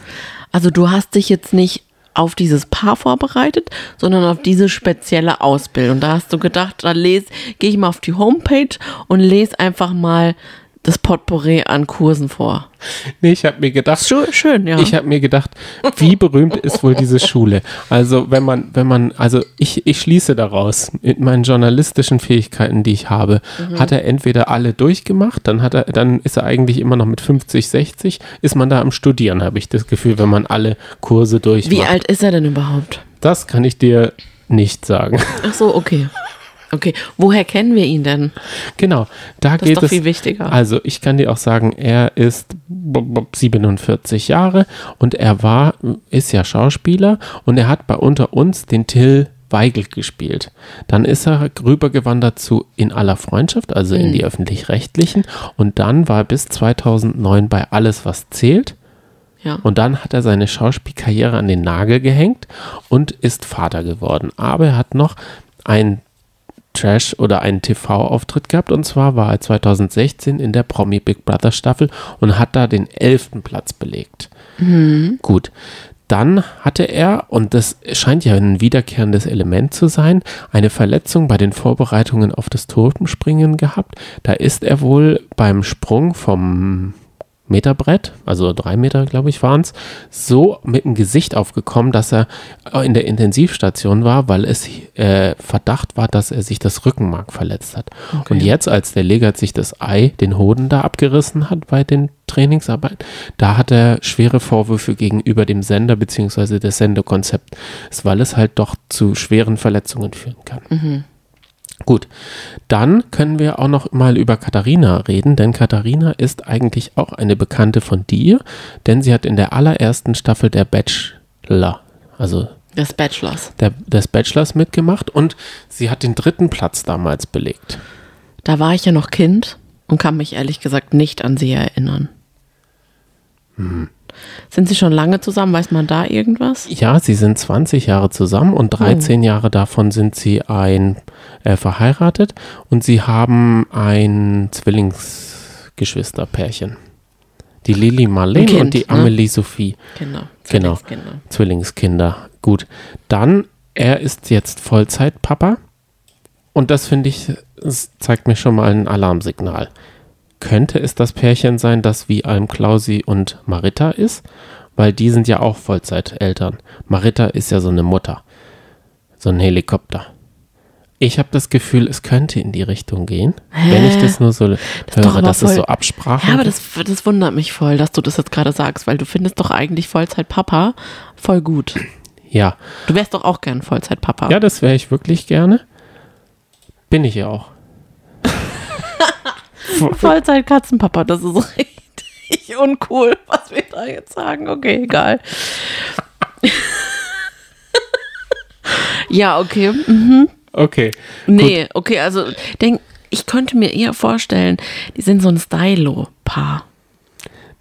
Also du hast dich jetzt nicht auf dieses Paar vorbereitet, sondern auf diese spezielle Ausbildung. Da hast du gedacht, da lese, gehe ich mal auf die Homepage und lese einfach mal das Potpourri an Kursen vor. Nee, ich habe mir gedacht, Schön, schön ja. ich habe mir gedacht, wie berühmt ist wohl diese Schule? Also, wenn man, wenn man, also ich, ich schließe daraus, mit meinen journalistischen Fähigkeiten, die ich habe, Mhm. hat er entweder alle durchgemacht, dann hat er, dann ist er eigentlich immer noch mit 50, 60, ist man da am Studieren, habe ich das Gefühl, wenn man alle Kurse durchmacht. Wie alt ist er denn überhaupt? Das kann ich dir nicht sagen. Ach so, okay. Okay, woher kennen wir ihn denn? Genau, da Das ist geht doch es. viel wichtiger. Also ich kann dir auch sagen, er ist b- b- 47 Jahre und er war, ist ja Schauspieler und er hat bei unter uns den Till Weigel gespielt. Dann ist er rübergewandert zu In aller Freundschaft, also in die öffentlich-rechtlichen und dann war er bis 2009 bei Alles, was zählt. Ja. Und dann hat er seine Schauspielkarriere an den Nagel gehängt und ist Vater geworden. Aber er hat noch ein Trash oder einen TV-Auftritt gehabt und zwar war er 2016 in der Promi Big Brother Staffel und hat da den elften Platz belegt. Gut. dann hatte er, und das scheint ja ein wiederkehrendes Element zu sein, eine Verletzung bei den Vorbereitungen auf das Turmspringen gehabt. Da ist er wohl beim Sprung vom Meterbrett, also drei Meter, glaube ich, waren es, so mit dem Gesicht aufgekommen, dass er in der Intensivstation war, weil es äh, Verdacht war, dass er sich das Rückenmark verletzt hat. Okay. Und jetzt, als der Legat sich das Ei, den Hoden da abgerissen hat bei den Trainingsarbeiten, da hat er schwere Vorwürfe gegenüber dem Sender bzw. des Sendekonzept, weil es halt doch zu schweren Verletzungen führen kann. Gut, dann können wir auch noch mal über Katharina reden, denn Katharina ist eigentlich auch eine Bekannte von dir, denn sie hat in der allerersten Staffel der Bachelor, also Des Bachelors. der, des Bachelors mitgemacht und sie hat den dritten Platz damals belegt. Da war ich ja noch Kind und kann mich ehrlich gesagt nicht an sie erinnern. Sind sie schon lange zusammen? Weiß man da irgendwas? Ja, sie sind 20 Jahre zusammen und 13 Jahre davon sind sie ein äh, verheiratet und sie haben ein Zwillingsgeschwisterpärchen. Die Lili Marlene Kind, und die ne? Amelie Sophie. Genau. Genau. Zwillingskinder. Gut. Dann, er ist jetzt Vollzeitpapa. Und das finde ich, zeigt mir schon mal ein Alarmsignal. Könnte es das Pärchen sein, das wie Alm Klausi und Marita ist? Weil die sind ja auch Vollzeiteltern. Marita ist ja so eine Mutter. So ein Helikopter. Ich habe das Gefühl, es könnte in die Richtung gehen, wenn ich das nur so doch höre, dass es voll- so Absprachen Ja, aber das, das wundert mich voll, dass du das jetzt gerade sagst, weil du findest doch eigentlich Vollzeitpapa voll gut. Ja, Du wärst doch auch gern Vollzeitpapa. Ja, das wäre ich wirklich gerne. Bin ich ja auch. Vollzeit-Katzenpapa, das ist richtig uncool, was wir da jetzt sagen. Okay, egal. ja, okay. Mhm. Okay. Nee, okay, also denk, ich könnte mir eher vorstellen, die sind so ein Stylo-Paar.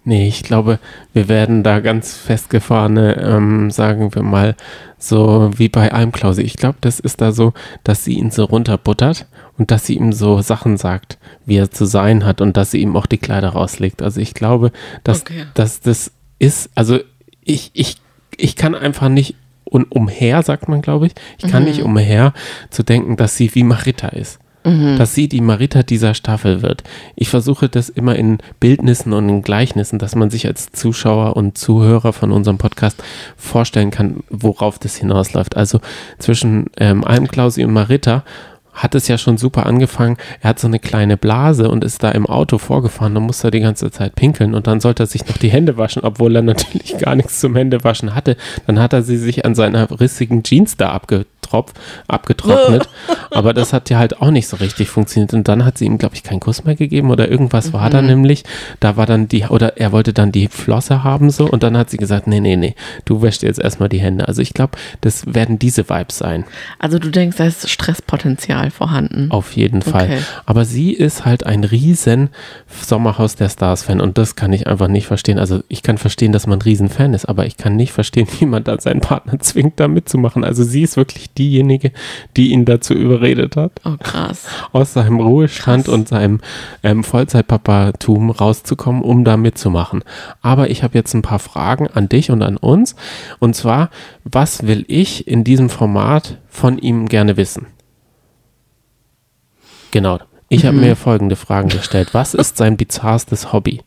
Nee, ich glaube, wir werden da ganz festgefahrene, ähm, sagen wir mal, so wie bei Almklause. Ich glaube, das ist da so, dass sie ihn so runterbuttert und dass sie ihm so Sachen sagt, wie er zu sein hat und dass sie ihm auch die Kleider rauslegt. Also ich glaube, dass, Okay. dass das ist, also ich, ich, ich kann einfach nicht un, umher, sagt man, glaube ich. Ich kann nicht umher zu denken, dass sie wie Marita ist. Dass sie die Marita dieser Staffel wird. Ich versuche das immer in Bildnissen und in Gleichnissen, dass man sich als Zuschauer und Zuhörer von unserem Podcast vorstellen kann, worauf das hinausläuft. Also zwischen ähm, Almklausi und Marita hat es ja schon super angefangen. Er hat so eine kleine Blase und ist da im Auto vorgefahren. Dann musste er die ganze Zeit pinkeln und dann sollte er sich noch die Hände waschen, obwohl er natürlich gar nichts zum Händewaschen hatte. Dann hat er sie sich an seiner rissigen Jeans da abgetropft, abgetrocknet. Aber das hat ja halt auch nicht so richtig funktioniert. Und dann hat sie ihm, glaube ich, keinen Kuss mehr gegeben oder irgendwas war da nämlich. Da war dann die, oder er wollte dann die Flosse haben so und dann hat sie gesagt, nee, nee, nee, du wäschst jetzt erstmal die Hände. Also ich glaube, das werden diese Vibes sein. Also du denkst, da ist Stresspotenzial vorhanden. Auf jeden Fall. Okay. Aber sie ist halt ein riesen Sommerhaus der Stars-Fan und das kann ich einfach nicht verstehen. Also ich kann verstehen, dass man ein riesen Fan ist, aber ich kann nicht verstehen, wie man da seinen Partner zwingt, da mitzumachen. Also sie ist wirklich diejenige, die ihn dazu überredet hat, Oh, krass. aus seinem Ruhestand Krass. und seinem ähm, Vollzeitpapatum rauszukommen, um da mitzumachen. Aber ich habe jetzt ein paar Fragen an dich und an uns. Und zwar, was will ich in diesem Format von ihm gerne wissen? Genau. Ich habe mir folgende Fragen gestellt. Was ist sein bizarrstes Hobby?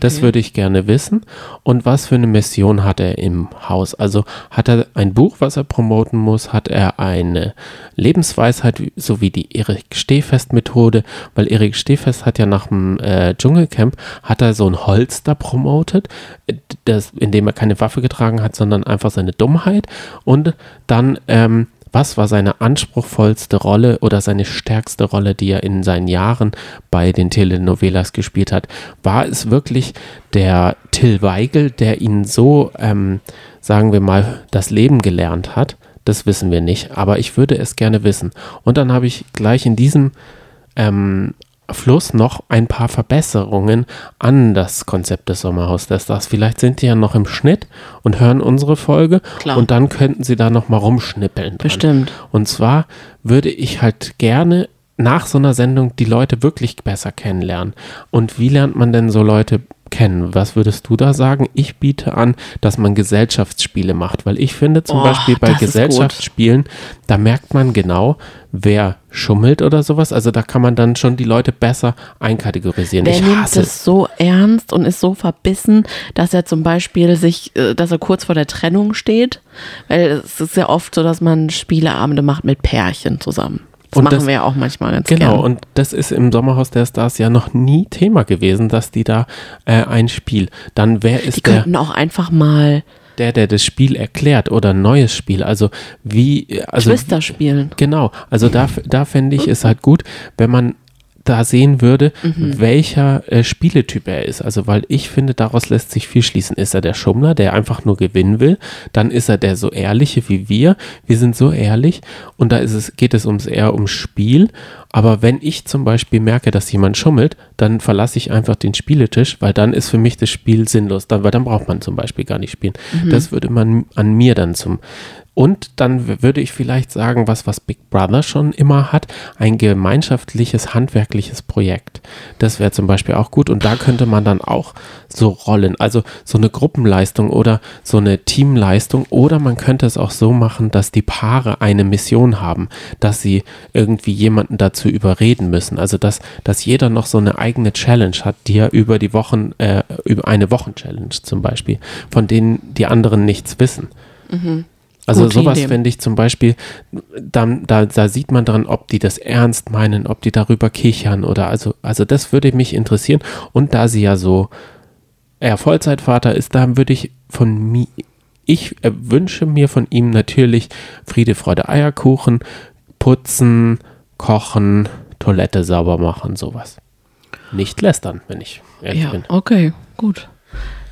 Das würde ich gerne wissen. Und was für eine Mission hat er im Haus? Also hat er ein Buch, was er promoten muss? Hat er eine Lebensweisheit, so wie die Erik Stehfest-Methode? Weil Erik Stehfest hat ja nach dem äh, Dschungelcamp, hat er so ein Holster promotet, äh, das, in dem er keine Waffe getragen hat, sondern einfach seine Dummheit. Und dann ähm, was war seine anspruchsvollste Rolle oder seine stärkste Rolle, die er in seinen Jahren bei den Telenovelas gespielt hat? War es wirklich der Till Weigel, der ihn so, ähm, sagen wir mal, das Leben gelernt hat? Das wissen wir nicht, aber ich würde es gerne wissen. Und dann habe ich gleich in diesem ähm, Fluss noch ein paar Verbesserungen an das Konzept des Sommerhaus der Stars. Vielleicht sind die ja noch im Schnitt und hören unsere Folge Klar. und dann könnten sie da noch mal rumschnippeln. dran. Bestimmt. Und zwar würde ich halt gerne nach so einer Sendung die Leute wirklich besser kennenlernen. Und wie lernt man denn so Leute kennen. Was würdest du da sagen? Ich biete an, dass man Gesellschaftsspiele macht, weil ich finde zum Oh, Beispiel bei. Gesellschaftsspielen, da merkt man genau, wer schummelt oder sowas. Also da kann man dann schon die Leute besser einkategorisieren. Der ich nimmt hasse es so ernst und ist so verbissen, dass er zum Beispiel sich, äh, dass er kurz vor der Trennung steht. Weil es ist ja oft so, dass man Spieleabende macht mit Pärchen zusammen. Das Und machen das- wir ja auch manchmal ganz Genau, gerne. und das ist im Sommerhaus der Stars ja noch nie Thema gewesen, dass die da äh, ein Spiel. Dann wer Die ist der, könnten auch einfach mal der, der das Spiel erklärt oder ein neues Spiel? Also wie, also Twister spielen. Genau, also da, da fände ich es halt gut, wenn man da sehen würde, Mhm. welcher äh, Spieletyp er ist. Also, weil ich finde, daraus lässt sich viel schließen. Ist er der Schummler, der einfach nur gewinnen will? Dann ist er der so ehrliche wie wir. Wir sind so ehrlich und da ist es, geht es ums eher ums Spiel. Aber wenn ich zum Beispiel merke, dass jemand schummelt, dann verlasse ich einfach den Spieletisch, weil dann ist für mich das Spiel sinnlos. Dann, weil dann braucht man zum Beispiel gar nicht spielen. Das würde man an mir dann zum und dann würde ich vielleicht sagen, was, was Big Brother schon immer hat, ein gemeinschaftliches, handwerkliches Projekt. Das wäre zum Beispiel auch gut. Und da könnte man dann auch so rollen. Also so eine Gruppenleistung oder so eine Teamleistung. Oder man könnte es auch so machen, dass die Paare eine Mission haben, dass sie irgendwie jemanden dazu überreden müssen. Also dass, dass jeder noch so eine eigene Challenge hat, die er über die Wochen, äh, über eine Wochenchallenge zum Beispiel, von denen die anderen nichts wissen. Also Gute sowas finde ich zum Beispiel, dann, da, da sieht man dran, ob die das ernst meinen, ob die darüber kichern oder also, also das würde mich interessieren. Und da sie ja so er Vollzeitvater ist, da würde ich von mir, ich wünsche mir von ihm natürlich Friede, Freude, Eierkuchen, putzen, kochen, Toilette sauber machen, sowas. Nicht lästern, wenn ich ehrlich Ja, bin. okay, gut.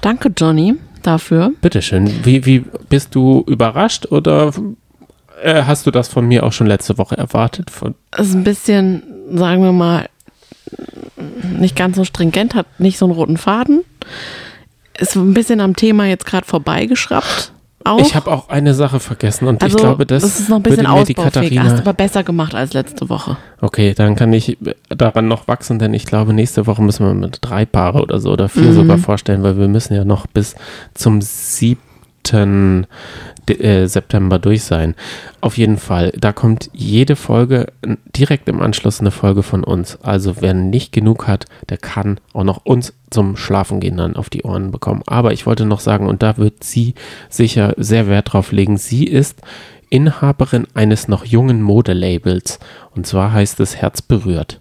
Danke, Johnny, dafür. Bitteschön. Wie, wie bist du überrascht oder äh, hast du das von mir auch schon letzte Woche erwartet? Von, ist ein bisschen, sagen wir mal, nicht ganz so stringent, hat nicht so einen roten Faden. Ist ein bisschen am Thema jetzt gerade vorbeigeschraubt. Auch. ich habe auch eine Sache vergessen und also, ich glaube, das, ist noch ein bisschen würde mir die ausbaufähig. Hast du Katharina. aber besser gemacht als letzte Woche. Okay, dann kann ich daran noch wachsen, denn ich glaube, nächste Woche müssen wir mit drei Paare oder so oder Mhm. vier sogar vorstellen, weil wir müssen ja noch bis zum 7. De- äh, September durch sein. Auf jeden Fall, da kommt jede Folge direkt im Anschluss eine Folge von uns. Also wer nicht genug hat, der kann auch noch uns zum Schlafen gehen dann auf die Ohren bekommen. Aber ich wollte noch sagen, und da wird sie sicher sehr Wert drauf legen, sie ist Inhaberin eines noch jungen Modelabels. Und zwar heißt es Herz berührt.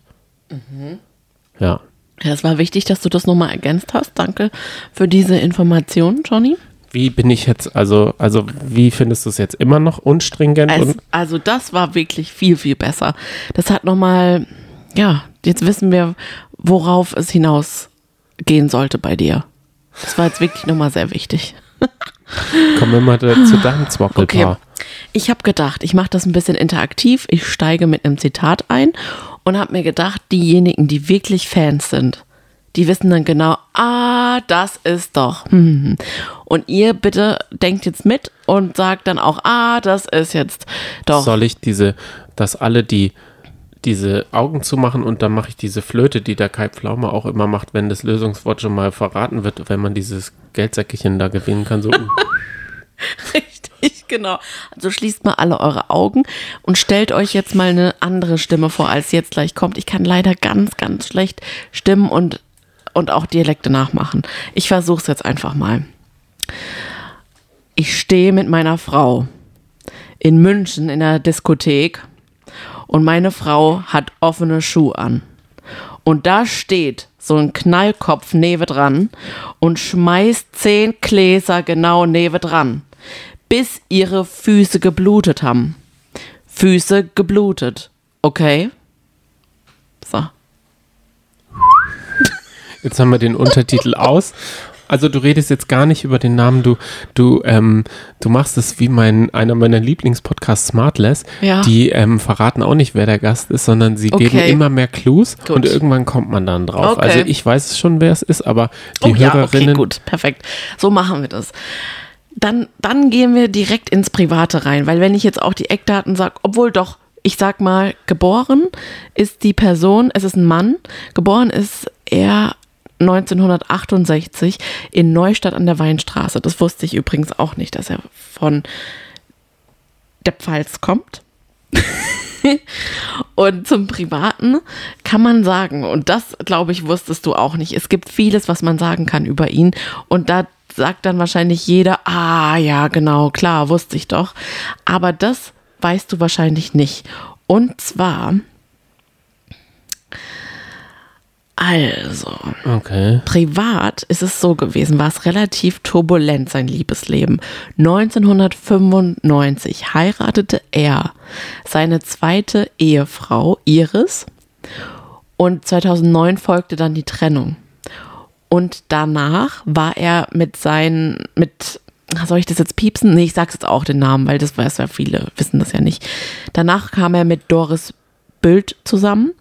Ja. Ja, das war wichtig, dass du das nochmal ergänzt hast. Danke für diese Information, Johnny. Wie bin ich jetzt, also, also wie findest du es jetzt immer noch unstringent? Also, und, also das war wirklich viel, viel besser. Das hat nochmal, ja, jetzt wissen wir, worauf es hinausgehen sollte bei dir. Das war jetzt wirklich nochmal sehr wichtig. kommen wir mal zu deinem Zwockelpaar. Okay. Ich habe gedacht, ich mache das ein bisschen interaktiv. Ich steige mit einem Zitat ein und habe mir gedacht, diejenigen, die wirklich Fans sind, die wissen dann genau, ah, das ist doch. hm. Und ihr bitte denkt jetzt mit und sagt dann auch, ah, das ist jetzt doch. Soll ich diese, dass alle die diese Augen zumachen und dann mache ich diese Flöte, die der Kai Pflaume auch immer macht, wenn das Lösungswort schon mal verraten wird, wenn man dieses Geldsäckchen da gewinnen kann. So, uh. Richtig, genau. Also schließt mal alle eure Augen und stellt euch jetzt mal eine andere Stimme vor, als jetzt gleich kommt. Ich kann leider ganz, ganz schlecht Stimmen und, und auch Dialekte nachmachen. Ich versuche es jetzt einfach mal. Ich stehe mit meiner Frau in München in der Diskothek und meine Frau hat offene Schuhe an. Und da steht so ein Knallkopf neben dran und schmeißt zehn Gläser genau neben dran, bis ihre Füße geblutet haben. Füße geblutet. Okay? So. Jetzt haben wir den Untertitel aus. Also du redest jetzt gar nicht über den Namen, du, du, ähm, du machst es wie mein, einer meiner Lieblingspodcasts Smartless. Ja. Die ähm, verraten auch nicht, wer der Gast ist, sondern sie geben Okay. immer mehr Clues Gut. und irgendwann kommt man dann drauf. Okay. Also ich weiß schon, wer es ist, aber die oh ja, okay, Hörerinnen. gut, perfekt. So machen wir das. Dann, dann gehen wir direkt ins Private rein, weil wenn ich jetzt auch die Eckdaten sage, obwohl doch, ich sag mal, geboren ist die Person, es ist ein Mann, geboren ist er 1968 in Neustadt an der Weinstraße. Das wusste ich übrigens auch nicht, dass er von der Pfalz kommt. und zum Privaten kann man sagen, und das glaube ich, wusstest du auch nicht. Es gibt vieles, was man sagen kann über ihn. Und da sagt dann wahrscheinlich jeder, ah ja, genau, klar, wusste ich doch. Aber das weißt du wahrscheinlich nicht. Und zwar also, Okay. privat ist es so gewesen, war es relativ turbulent, sein Liebesleben. 1995 heiratete er seine zweite Ehefrau Iris und 2009 folgte dann die Trennung. Und danach war er mit seinen, mit, soll ich das jetzt piepsen? Nee, ich sag's jetzt auch den Namen, weil das weiß ja viele, wissen das ja nicht. Danach kam er mit Doris Bild zusammen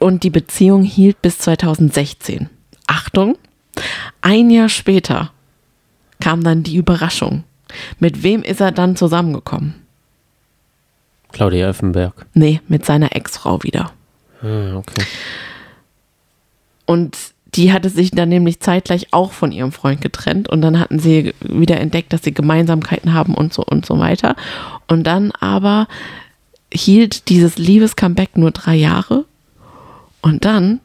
und die Beziehung hielt bis 2016. Achtung, ein Jahr später kam dann die Überraschung. Mit wem ist er dann zusammengekommen? Claudia Effenberg. Nee, mit seiner Ex-Frau wieder. Ah, okay. Und die hatte sich dann nämlich zeitgleich auch von ihrem Freund getrennt und dann hatten sie wieder entdeckt, dass sie Gemeinsamkeiten haben und so und so weiter. Und dann aber hielt dieses Liebes-Comeback nur drei Jahre und dann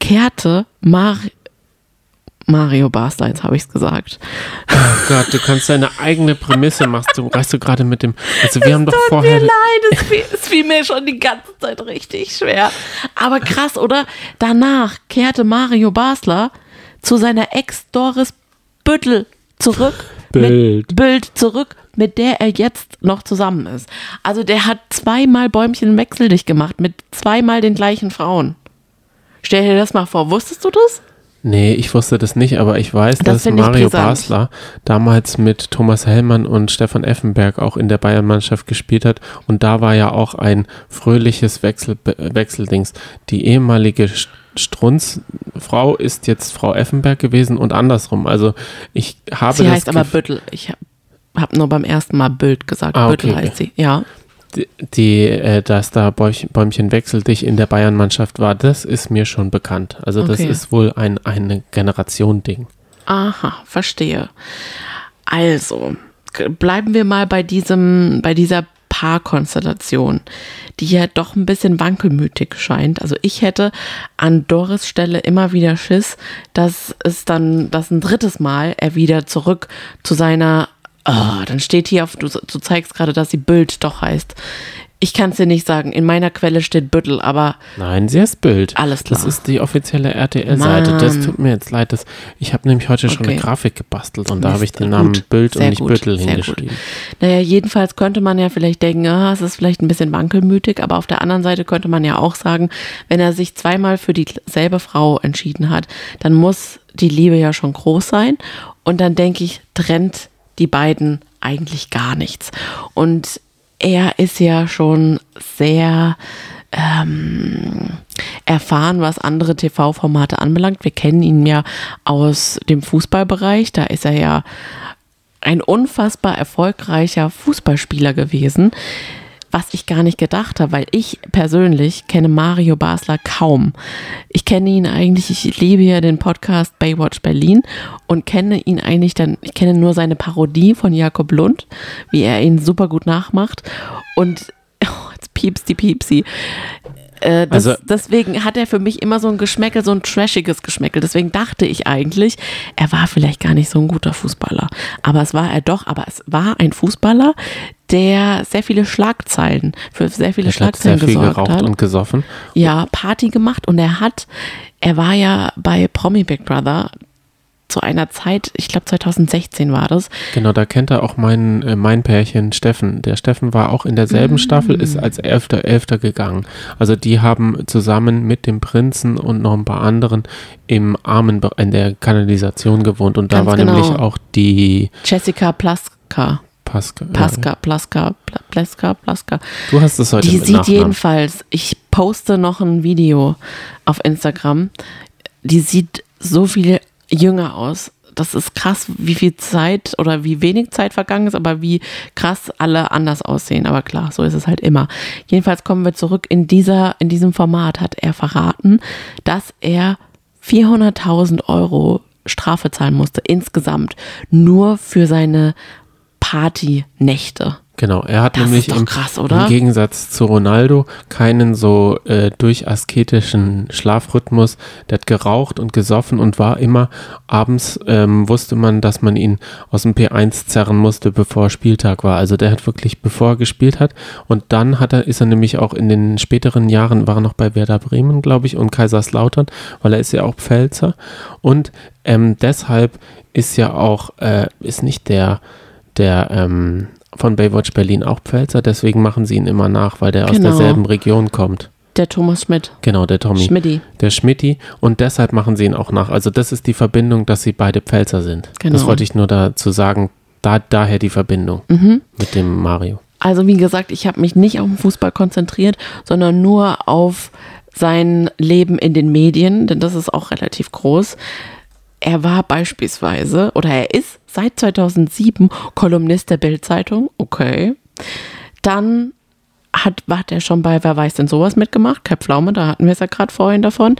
kehrte Mar Mario Basler, jetzt habe ich es gesagt. Oh Gott, du kannst deine eigene Prämisse machst du, reißt du gerade mit dem. Also wir haben doch Tut vorher. mir leid, es fiel, es fiel mir schon die ganze Zeit richtig schwer. Aber krass, oder? Danach kehrte Mario Basler zu seiner Ex Doris Büttel zurück. Bild. Mit Bild zurück, mit der er jetzt noch zusammen ist. Also der hat zweimal Bäumchen wechseldicht gemacht mit zweimal den gleichen Frauen. Stell dir das mal vor, wusstest du das? Nee, ich wusste das nicht, aber ich weiß, Das dass Mario. Basler damals mit Thomas Hellmann und Stefan Effenberg auch in der Bayern-Mannschaft gespielt hat. Und da war ja auch ein fröhliches Wechsel, Wechseldings. Die ehemalige St- Strunz-Frau ist jetzt Frau Effenberg gewesen und andersrum. Also ich habe Sie heißt aber Büttel. Ich habe hab nur beim ersten Mal Bild gesagt. Ah, Büttel okay, heißt sie. Ja. Die, äh, dass da Bäumchen, Bäumchen wechseldich in der Bayern-Mannschaft war, das ist mir schon bekannt. Also das Okay. ist wohl ein eine Generation-Ding. Aha, verstehe. Also, bleiben wir mal bei diesem, bei dieser Paarkonstellation, die ja doch ein bisschen wankelmütig scheint. Also ich hätte an Doris Stelle immer wieder Schiss, dass es dann, dass ein drittes Mal er wieder zurück zu seiner, ah, dann steht hier auf, du, du zeigst gerade, dass sie Bild doch heißt. Ich kann es dir nicht sagen. In meiner Quelle steht Büttel, aber Nein, sie ist Bild. Alles Das klar. ist die offizielle RTL-Seite. Das tut mir jetzt leid. Das, ich habe nämlich heute schon Okay. eine Grafik gebastelt und da Mist, habe ich den Namen gut, Bild und sehr nicht gut, Büttel sehr hingeschrieben. Naja, jedenfalls könnte man ja vielleicht denken, ah, es ist vielleicht ein bisschen wankelmütig, aber auf der anderen Seite könnte man ja auch sagen, wenn er sich zweimal für dieselbe Frau entschieden hat, dann muss die Liebe ja schon groß sein. Und dann denke ich, trennt die beiden eigentlich gar nichts. Und er ist ja schon sehr ähm, erfahren, was andere TV-Formate anbelangt. Wir kennen ihn ja aus dem Fußballbereich. Da ist er ja ein unfassbar erfolgreicher Fußballspieler gewesen, was ich gar nicht gedacht habe, weil ich persönlich kenne Mario Basler kaum. Ich kenne ihn eigentlich, ich liebe ja den Podcast Baywatch Berlin und kenne ihn eigentlich dann, ich kenne nur seine Parodie von Jakob Lund, wie er ihn super gut nachmacht und oh, jetzt piepst die Piepsi. Äh, das, Also- deswegen hat er für mich immer so ein Geschmäckel, so ein trashiges Geschmäckel. Deswegen dachte ich eigentlich, er war vielleicht gar nicht so ein guter Fußballer. Aber es war er doch. Aber es war ein Fußballer, der sehr viele Schlagzeilen, für sehr viele Er hat sehr Schlagzeilen viel gesorgt geraucht hat. und gesoffen. ja, Party gemacht und er hat, er war ja bei Promi Big Brother zu einer Zeit, ich glaube 2016 war das, Genau, da kennt er auch mein, äh, mein Pärchen Steffen. Der Steffen war auch in derselben Staffel, ist als Elfter, Elfter gegangen. Also die haben zusammen mit dem Prinzen und noch ein paar anderen im Armen in der Kanalisation gewohnt und da Ganz war genau. nämlich auch die Jessica Plaska. Pascal. Pasca, Plaska, Pla- Plaska, Plaska. Du hast es heute Die sieht Nachnamen. jedenfalls, ich poste noch ein Video auf Instagram. Die sieht so viel jünger aus. Das ist krass, wie viel Zeit oder wie wenig Zeit vergangen ist, aber wie krass alle anders aussehen. Aber klar, so ist es halt immer. Jedenfalls kommen wir zurück in dieser, in diesem Format hat er verraten, dass er 400.000 Euro Strafe zahlen musste insgesamt nur für seine Partynächte. Genau, er hat Das nämlich im, krass, oder? im Gegensatz zu Ronaldo keinen so äh, durchasketischen Schlafrhythmus. Der hat geraucht und gesoffen und war immer abends, ähm, wusste man, dass man ihn aus dem P1 zerren musste, bevor Spieltag war. Also der hat wirklich, bevor er gespielt hat. Und dann hat er, ist er nämlich auch in den späteren Jahren, war er noch bei Werder Bremen, glaube ich, und Kaiserslautern, weil er ist ja auch Pfälzer. Und ähm, deshalb ist ja auch, äh, ist nicht der, der ähm, von Baywatch Berlin auch Pfälzer, deswegen machen sie ihn immer nach, weil der aus Genau. derselben Region kommt. Der Thomas Schmidt. Genau, der Tommy. Schmidti. Der Schmidti und deshalb machen sie ihn auch nach. Also das ist die Verbindung, dass sie beide Pfälzer sind. Genau. Das wollte ich nur dazu sagen, da, daher die Verbindung Mhm. mit dem Mario. Also wie gesagt, ich habe mich nicht auf den Fußball konzentriert, sondern nur auf sein Leben in den Medien, denn das ist auch relativ groß. Er war beispielsweise, oder er ist seit 2007 Kolumnist der Bild-Zeitung. Okay. Dann hat, hat er schon bei Wer weiß denn sowas mitgemacht? Kai Pflaume, da hatten wir es ja gerade vorhin davon.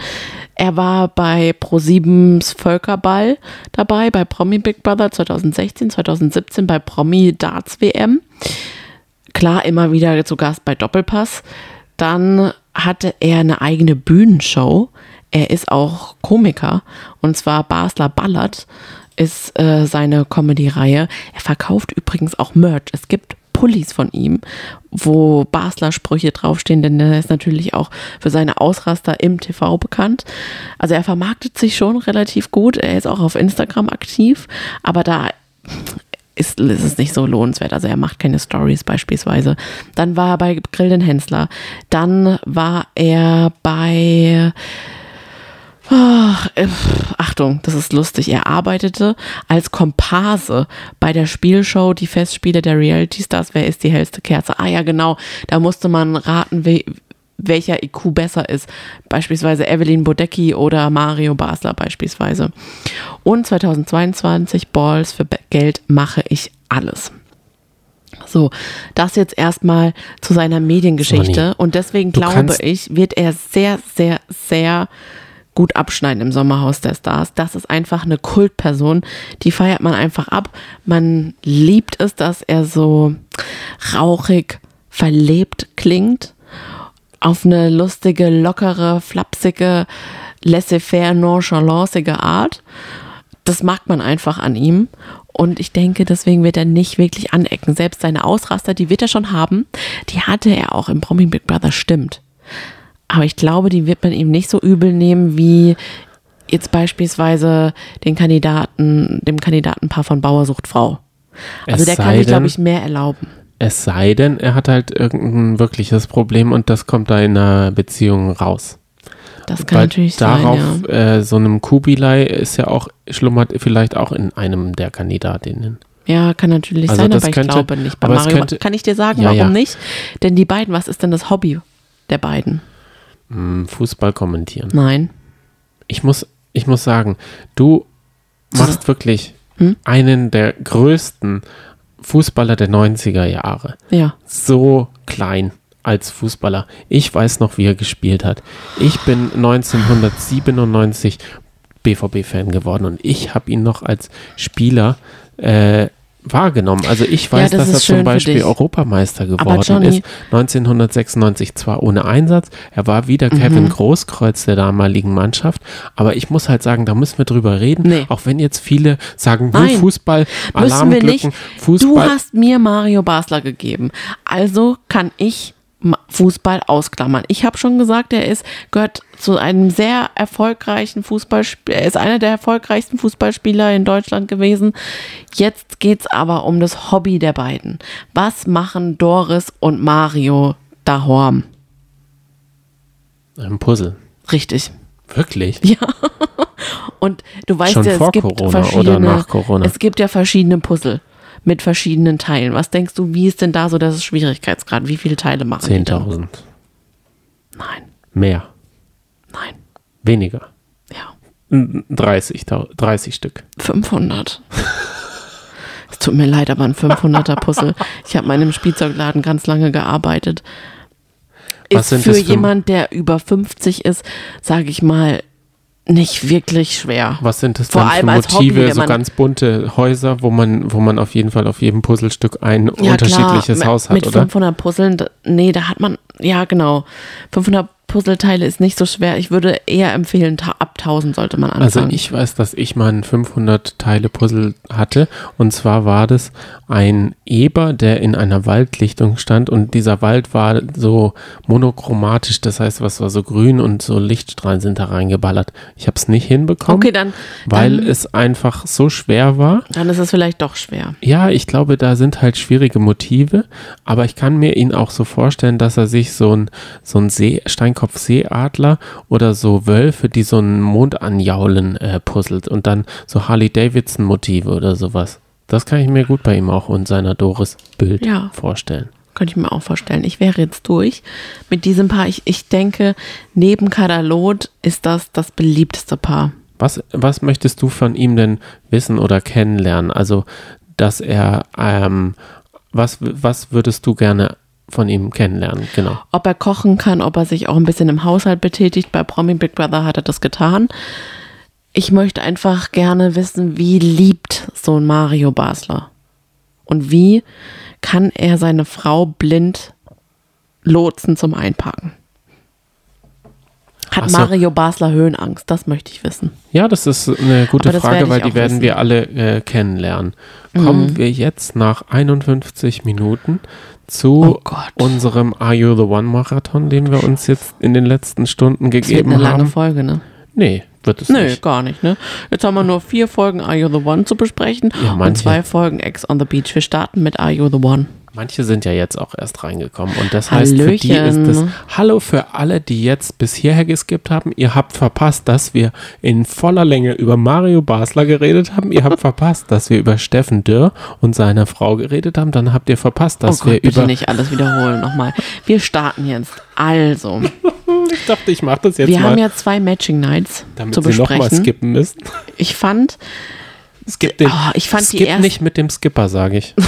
Er war bei Pro7s Völkerball dabei, bei Promi Big Brother 2016, 2017 bei Promi Darts WM. Klar, immer wieder zu Gast bei Doppelpass. Dann hatte er eine eigene Bühnenshow. Er ist auch Komiker und zwar Basler Ballert ist äh, seine Comedy-Reihe. Er verkauft übrigens auch Merch. Es gibt Pullis von ihm, wo Basler Sprüche draufstehen, denn er ist natürlich auch für seine Ausraster im TV bekannt. Also er vermarktet sich schon relativ gut. Er ist auch auf Instagram aktiv, aber da ist, ist es nicht so lohnenswert. Also er macht keine Stories beispielsweise. Dann war er bei Grill den Hensler. Dann war er bei Ach, äh, Achtung, das ist lustig. Er arbeitete als Komparse bei der Spielshow Die Festspiele der Reality Stars. Wer ist die hellste Kerze? Ah ja, genau. Da musste man raten, we welcher IQ besser ist. Beispielsweise Evelyn Bodecki oder Mario Basler beispielsweise. Und 2022 Balls für Geld mache ich alles. So, das jetzt erstmal zu seiner Mediengeschichte. Und deswegen glaube ich, wird er sehr, sehr, sehr gut abschneiden im Sommerhaus der Stars. Das ist einfach eine Kultperson, die feiert man einfach ab. Man liebt es, dass er so rauchig, verlebt klingt, auf eine lustige, lockere, flapsige, laissez-faire, nonchalancige Art. Das mag man einfach an ihm. Und ich denke, deswegen wird er nicht wirklich anecken. Selbst seine Ausraster, die wird er schon haben, die hatte er auch im Promi Big Brother, stimmt. Aber ich glaube, die wird man ihm nicht so übel nehmen wie jetzt beispielsweise den Kandidaten, dem Kandidatenpaar von Bauersucht Frau. Also Es der kann sich, glaube ich, mehr erlauben. Es sei denn, er hat halt irgendein wirkliches Problem und das kommt da in einer Beziehung raus. Das kann Weil natürlich darauf, sein, ja. äh, so einem Kubilai ist ja auch, schlummert vielleicht auch in einem der Kandidatinnen. Ja, kann natürlich Also sein, aber ich könnte- glaube nicht. Bei Mario könnte- kann ich dir sagen, Ja, warum ja. nicht? Denn die beiden, was ist denn das Hobby der beiden? Hm, Fußball kommentieren. Nein. Ich muss, ich muss sagen, du machst wirklich Hm? einen der größten Fußballer der 90er Jahre. Ja. So klein als Fußballer. Ich weiß noch, wie er gespielt hat. Ich bin 1997 BVB-Fan geworden und ich habe ihn noch als Spieler äh, wahrgenommen. Also ich weiß, das dass er zum Beispiel. Europameister geworden Johnny- ist. 1996 zwar ohne Einsatz, er war wieder Mhm. Kevin Großkreuz der damaligen Mannschaft, aber ich muss halt sagen, da müssen wir drüber reden, Nee. auch wenn jetzt viele sagen, Nein. Fußball, Müssen wir Alarmglocken, nicht. Du Fußball. hast mir Mario Basler gegeben. Also kann ich Fußball ausklammern. Ich habe schon gesagt, er ist, gehört zu einem sehr erfolgreichen Fußballspieler. Er ist einer der erfolgreichsten Fußballspieler in Deutschland gewesen. Jetzt geht es aber um das Hobby der beiden. Was machen Doris und Mario dahorm? Ein Puzzle. Richtig. Wirklich? Und du weißt Schon ja, es gibt Corona verschiedene, oder nach Corona? es gibt ja verschiedene Puzzle mit verschiedenen Teilen. Was denkst du, wie ist denn da so das Schwierigkeitsgrad? Wie viele Teile machen die denn? 10.000. Nein, Mehr. Nein, Weniger. ja, 30, 30 Stück. 500. Es tut mir leid, aber ein 500er Puzzle. Ich habe in meinem Spielzeugladen ganz lange gearbeitet. Was Ist für jemand, der über 50 ist, sage ich mal, nicht wirklich schwer. Was sind das Vor dann für allem Motive? Hobby, so ganz bunte Häuser, wo man, wo man auf jeden Fall auf jedem Puzzlestück ein unterschiedliches klar, Haus hat, mit oder? 500 Puzzeln, nee, da hat man, ja genau, 500 Puzzleteile ist nicht so schwer. Ich würde eher empfehlen, ab 1000 sollte man Also anfangen. ich weiß, dass ich mal ein 500 Teile Puzzle hatte und zwar war das ein Eber, der in einer Waldlichtung stand und dieser Wald war so monochromatisch, das heißt, was war so grün und so Lichtstrahlen sind da reingeballert. Ich habe es nicht hinbekommen, okay, dann, weil dann, es einfach so schwer war. dann ist es vielleicht doch schwer. Ja, ich glaube, da sind halt schwierige Motive, aber ich kann mir ihn auch so vorstellen, dass er sich so ein, so ein See, Steinkopf-Seeadler oder so Wölfe, die so einen Mond anjaulen, äh, puzzelt und dann so Harley-Davidson-Motive oder sowas. Das kann ich mir gut bei ihm auch und seiner Doris-Bild Ja. vorstellen. Könnte ich mir auch vorstellen. Ich wäre jetzt durch mit diesem Paar. Ich, ich denke, neben Kadalot ist das das beliebteste Paar. Was, was möchtest du von ihm denn wissen oder kennenlernen? Also, dass er, ähm, was, was würdest du gerne von ihm kennenlernen? Genau. Ob er kochen kann, ob er sich auch ein bisschen im Haushalt betätigt. Bei Promi Big Brother hat er das getan. Ich möchte einfach gerne wissen, wie liebt so ein Mario Basler? Und wie kann er seine Frau blind lotsen zum Einparken? Hat so. Mario Basler Höhenangst? Das möchte ich wissen. Ja, das ist eine gute Frage, weil die werden wissen. Mhm. wir alle äh, kennenlernen. Kommen wir jetzt nach 51 Minuten zu Oh unserem Are You the One Marathon, den wir uns jetzt in den letzten Stunden Das wird gegeben eine lange haben. Folge, ne? Nee, wird es Nö, nicht. gar nicht, ne? Jetzt haben wir nur vier Folgen Are You the One zu besprechen Ja, und zwei Folgen Ex on the Beach. Wir starten mit Are You the One. Manche sind ja jetzt auch erst reingekommen und das heißt, für die ist Hallöchen. es Hallo für alle, die jetzt bis hierher geskippt haben. Ihr habt verpasst, dass wir in voller Länge über Mario Basler geredet haben. Ihr habt verpasst, dass wir über Steffen Dürr und seine Frau geredet haben. Dann habt ihr verpasst, dass oh Gott, wir bitte über nicht alles wiederholen nochmal. Wir starten jetzt. Also, Ich dachte, ich mache das jetzt wir mal, haben ja zwei Matching Nights damit zu sie nochmal besprechen. skippen müssen. Ich fand, Es gibt den Oh, ich fand die Skip erst- nicht mit dem Skipper, sage ich.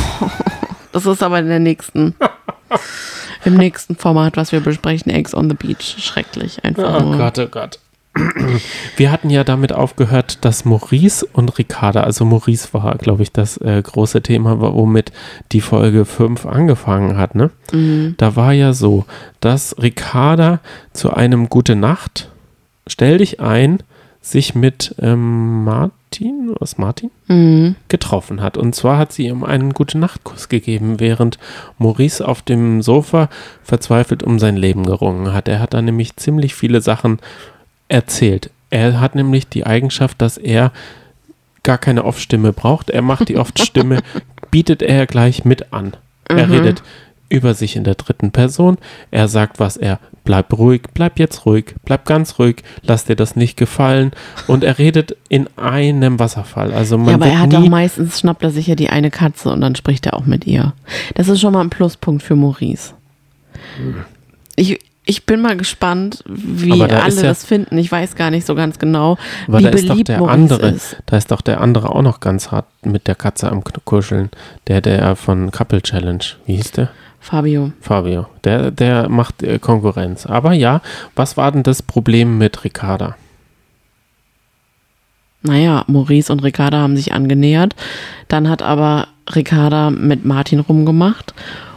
das ist aber in der nächsten, im nächsten Format, was wir besprechen, Eggs on the Beach. Schrecklich, einfach Oh nur. Gott, oh Gott. Wir hatten ja damit aufgehört, dass Maurice und Ricarda, also Maurice war, glaube ich, das äh, große Thema, womit die Folge 5 angefangen hat, ne? Da war ja so, dass Ricarda zu einem Gute Nacht, stell dich ein, sich mit ähm, Martin, was Martin? Mhm. getroffen hat. Und zwar hat sie ihm einen gute Nachtkuss gegeben, während Maurice auf dem Sofa verzweifelt um sein Leben gerungen hat. Er hat da nämlich ziemlich viele Sachen erzählt. Er hat nämlich die Eigenschaft, dass er gar keine Off-Stimme braucht. Er macht die Off-Stimme, bietet er gleich mit an. Er redet über sich in der dritten Person. Er sagt, was er, bleib ruhig, bleib jetzt ruhig, bleib ganz ruhig, lass dir das nicht gefallen. Und er redet in einem Wasserfall. Also man Ja, aber er hat auch meistens, schnappt er sich ja die eine Katze und dann spricht er auch mit ihr. Das ist schon mal ein Pluspunkt für Maurice. Ich, ich bin mal gespannt, wie alle ja- das finden. Ich weiß gar nicht so ganz genau, Aber wie da ist doch beliebt der Maurice andere, ist. da ist doch der andere auch noch ganz hart mit der Katze am Kuscheln. Der, der von Couple Challenge. Wie hieß der? Fabio. Fabio. Der, der macht äh, Konkurrenz. Aber ja, was war denn das Problem mit Ricarda? Naja, Maurice und Ricarda haben sich angenähert. Dann hat aber Ricarda mit Martin rumgemacht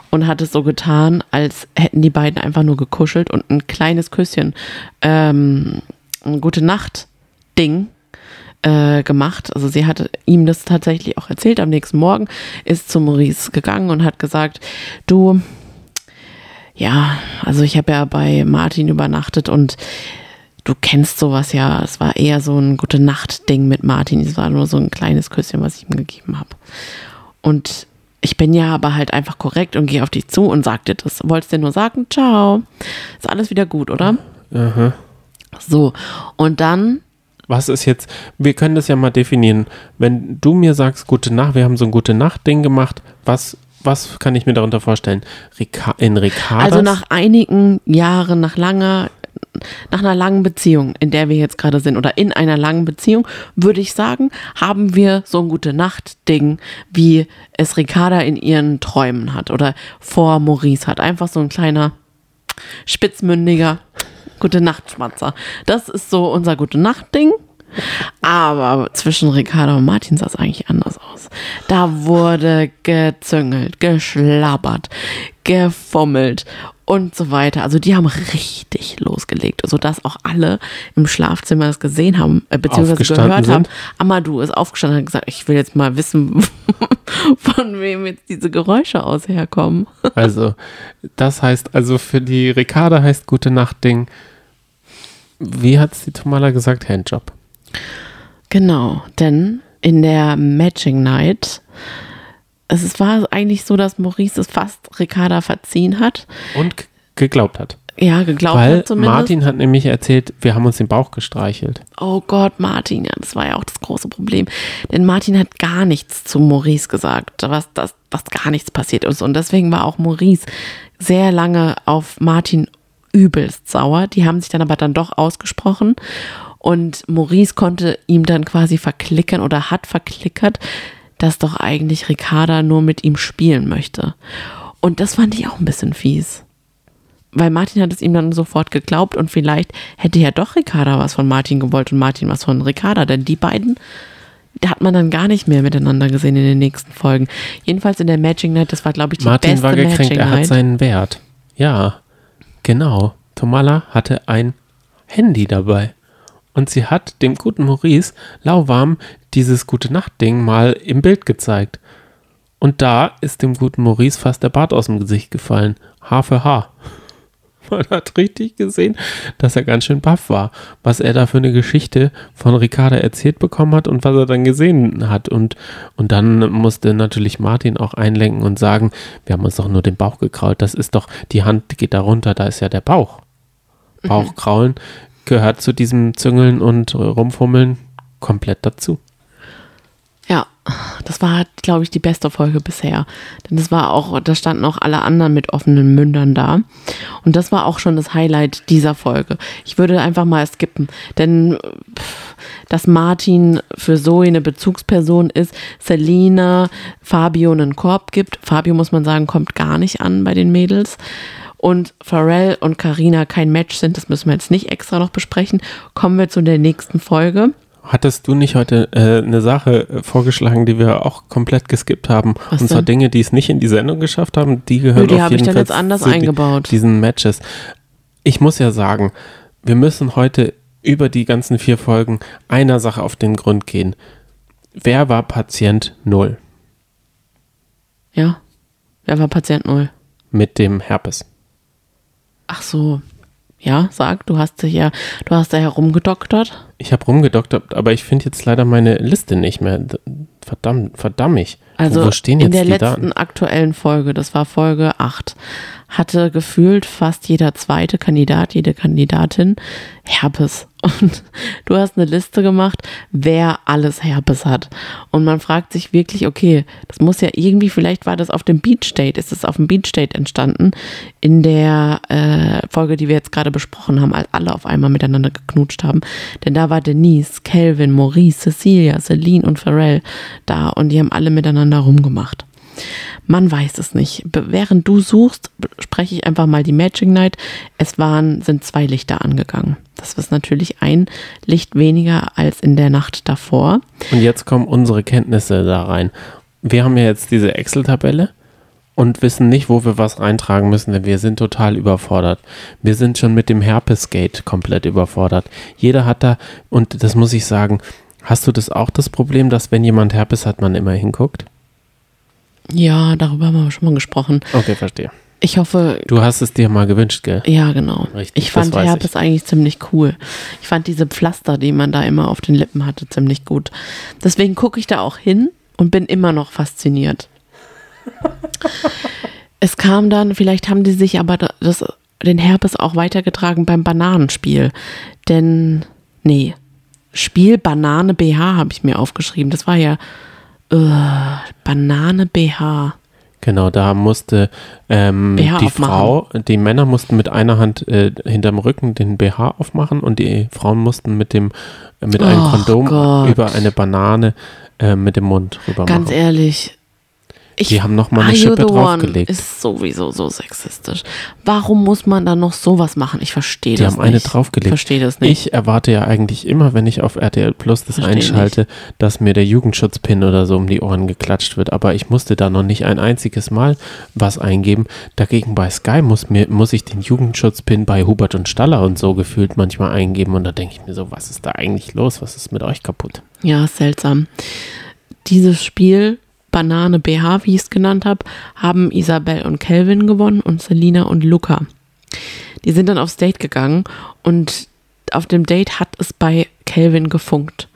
und hat es so getan, als hätten die beiden einfach nur gekuschelt und ein kleines Küsschen, ähm, ein gute Nacht-Ding äh, gemacht. Also sie hatte ihm das tatsächlich auch erzählt. Am nächsten Morgen ist zu Maurice gegangen und hat gesagt, du, ja, also ich habe ja bei Martin übernachtet und du kennst sowas ja. Es war eher so ein gute Nacht-Ding mit Martin. Es war nur so ein kleines Küsschen, was ich ihm gegeben habe. Und ich bin ja aber halt einfach korrekt und gehe auf dich zu und sag dir das. Wolltest dir nur sagen, ciao. Ist alles wieder gut, oder? Aha. So. Und dann, Was ist jetzt, wir können das ja mal definieren. Wenn du mir sagst, gute Nacht, wir haben so ein gute Nacht-Ding gemacht, was, was kann ich mir darunter vorstellen? Rica in Ricardas? also nach einigen Jahren, nach langer, nach einer langen Beziehung, in der wir jetzt gerade sind, oder in einer langen Beziehung, würde ich sagen, haben wir so ein gute Nacht-Ding, wie es Ricarda in ihren Träumen hat oder vor Maurice hat. Einfach so ein kleiner, spitzmündiger Gute Nacht, Schmatzer. Das ist so unser Gute Nacht-Ding. Aber zwischen Ricardo und Martin sah es eigentlich anders aus. Da wurde gezüngelt, geschlabbert, gefummelt und so weiter. Also die haben richtig losgelegt, sodass auch alle im Schlafzimmer das gesehen haben, äh, beziehungsweise gehört sind. haben. Amadou ist aufgestanden und hat gesagt, ich will jetzt mal wissen, von wem jetzt diese Geräusche aus herkommen. Also, das heißt, also für die Ricarda heißt Gute Nacht Ding. Wie hat es die Tomala gesagt? Handjob. Genau, denn in der Matching Night, es war eigentlich so, dass Maurice es fast Ricarda verziehen hat. Und geglaubt hat. Ja, geglaubt Weil hat zumindest. Martin hat nämlich erzählt, wir haben uns den Bauch gestreichelt. Oh Gott, Martin, ja, das war ja auch das große Problem. Denn Martin hat gar nichts zu Maurice gesagt, was, das, was gar nichts passiert ist. Und deswegen war auch Maurice sehr lange auf Martin übelst sauer. Die haben sich dann aber dann doch ausgesprochen. Und Maurice konnte ihm dann quasi verklickern oder hat verklickert, dass doch eigentlich Ricarda nur mit ihm spielen möchte. Und das fand ich auch ein bisschen fies. Weil Martin hat es ihm dann sofort geglaubt und vielleicht hätte ja doch Ricarda was von Martin gewollt und Martin was von Ricarda, denn die beiden, da hat man dann gar nicht mehr miteinander gesehen in den nächsten Folgen. Jedenfalls in der Matching Night, das war glaube ich die Martin beste war gekränkt, Matching er hat seinen Wert. Ja, genau. Tomala hatte ein Handy dabei. Und sie hat dem guten Maurice lauwarm dieses Gute Nacht-Ding mal im Bild gezeigt. Und da ist dem guten Maurice fast der Bart aus dem Gesicht gefallen. Haar für Haar. Man hat richtig gesehen, dass er ganz schön baff war, was er da für eine Geschichte von Ricarda erzählt bekommen hat und was er dann gesehen hat. Und, und dann musste natürlich Martin auch einlenken und sagen, wir haben uns doch nur den Bauch gekrault. Das ist doch, die Hand geht da runter, da ist ja der Bauch. Bauchkraulen gehört zu diesem Züngeln und Rumfummeln komplett dazu. Das war, glaube ich, die beste Folge bisher. Denn das war auch, da standen auch alle anderen mit offenen Mündern da. Und das war auch schon das Highlight dieser Folge. Ich würde einfach mal skippen, denn dass Martin für Zoe eine Bezugsperson ist, Selina Fabio einen Korb gibt. Fabio, muss man sagen, kommt gar nicht an bei den Mädels. Und Pharrell und Karina kein Match sind, das müssen wir jetzt nicht extra noch besprechen. Kommen wir zu der nächsten Folge. Hattest du nicht heute äh, eine Sache äh, vorgeschlagen, die wir auch komplett geskippt haben? Was und zwar denn? Dinge, die es nicht in die Sendung geschafft haben, die gehören Nö, die auf habe ich jeden dann Fall jetzt anders zu eingebaut. diesen Matches. Ich muss ja sagen, wir müssen heute über die ganzen vier Folgen einer Sache auf den Grund gehen. Wer war Patient Null Ja. Wer war Patient Null? mit dem Herpes? Ach so. Ja, sag, du hast dich ja, du hast da herumgedoktert. Ich habe rumgedoktert, aber ich finde jetzt leider meine Liste nicht mehr. Verdammt, verdammt mich. Also wo, wo in der die letzten Daten? aktuellen Folge, das war Folge 8, hatte gefühlt fast jeder zweite Kandidat, jede Kandidatin Herpes. Und du hast eine Liste gemacht, wer alles Herpes hat. Und man fragt sich wirklich, okay, das muss ja irgendwie, vielleicht war das auf dem Beach Date, ist es auf dem Beach Date entstanden, in der äh, Folge, die wir jetzt gerade besprochen haben, als alle auf einmal miteinander geknutscht haben. Denn da war Denise, Calvin, Maurice, Cecilia, Celine und Pharrell da und die haben alle miteinander rumgemacht. Man weiß es nicht. Während du suchst, spreche ich einfach mal die Matching Night. Es waren, sind zwei Lichter angegangen. Das ist natürlich ein Licht weniger als in der Nacht davor. Und jetzt kommen unsere Kenntnisse da rein. Wir haben ja jetzt diese Excel-Tabelle und wissen nicht, wo wir was reintragen müssen, denn wir sind total überfordert. Wir sind schon mit dem Herpes-Gate komplett überfordert. Jeder hat da, und das muss ich sagen, hast du das auch das Problem, dass wenn jemand Herpes hat, man immer hinguckt? Ja, darüber haben wir schon mal gesprochen. Okay, verstehe. Ich hoffe, Du hast es dir mal gewünscht, gell? ja, genau. Richtig, ich fand Herpes eigentlich ziemlich cool. Ich fand diese Pflaster, die man da immer auf den Lippen hatte, ziemlich gut. Deswegen gucke ich da auch hin und bin immer noch fasziniert. es kam dann, vielleicht haben die sich aber da- das, den Herpes auch weitergetragen beim Bananenspiel. Denn, nee, Spiel Banane BH habe ich mir aufgeschrieben. Das war ja Banane BH. Genau, da musste ähm, die aufmachen. Frau, die Männer mussten mit einer Hand äh, hinterm Rücken den BH aufmachen und die Frauen mussten mit dem mit einem Och Kondom Gott. über eine Banane äh, mit dem Mund rüber Ganz machen. ehrlich, Ich, Die haben noch mal eine Schippe draufgelegt. ist sowieso so sexistisch. Warum muss man dann noch sowas machen? Ich verstehe Die das haben eine nicht. draufgelegt. Ich verstehe das nicht. Ich erwarte ja eigentlich immer, wenn ich auf RTL Plus das Versteh einschalte, dass mir der Jugendschutzpin oder so um die Ohren geklatscht wird. Aber ich musste da noch nicht ein einziges Mal was eingeben. Dagegen bei Sky muss, mir, muss ich den Jugendschutzpin bei Hubert und Staller und so gefühlt manchmal eingeben. Und da denke ich mir so, was ist da eigentlich los? Was ist mit euch kaputt? Ja, seltsam. Dieses Spiel, Banane BH, wie ich es genannt habe, haben Isabel und Kelvin gewonnen und Selina und Luca. Die sind dann aufs Date gegangen und auf dem Date hat es bei Kelvin gefunkt.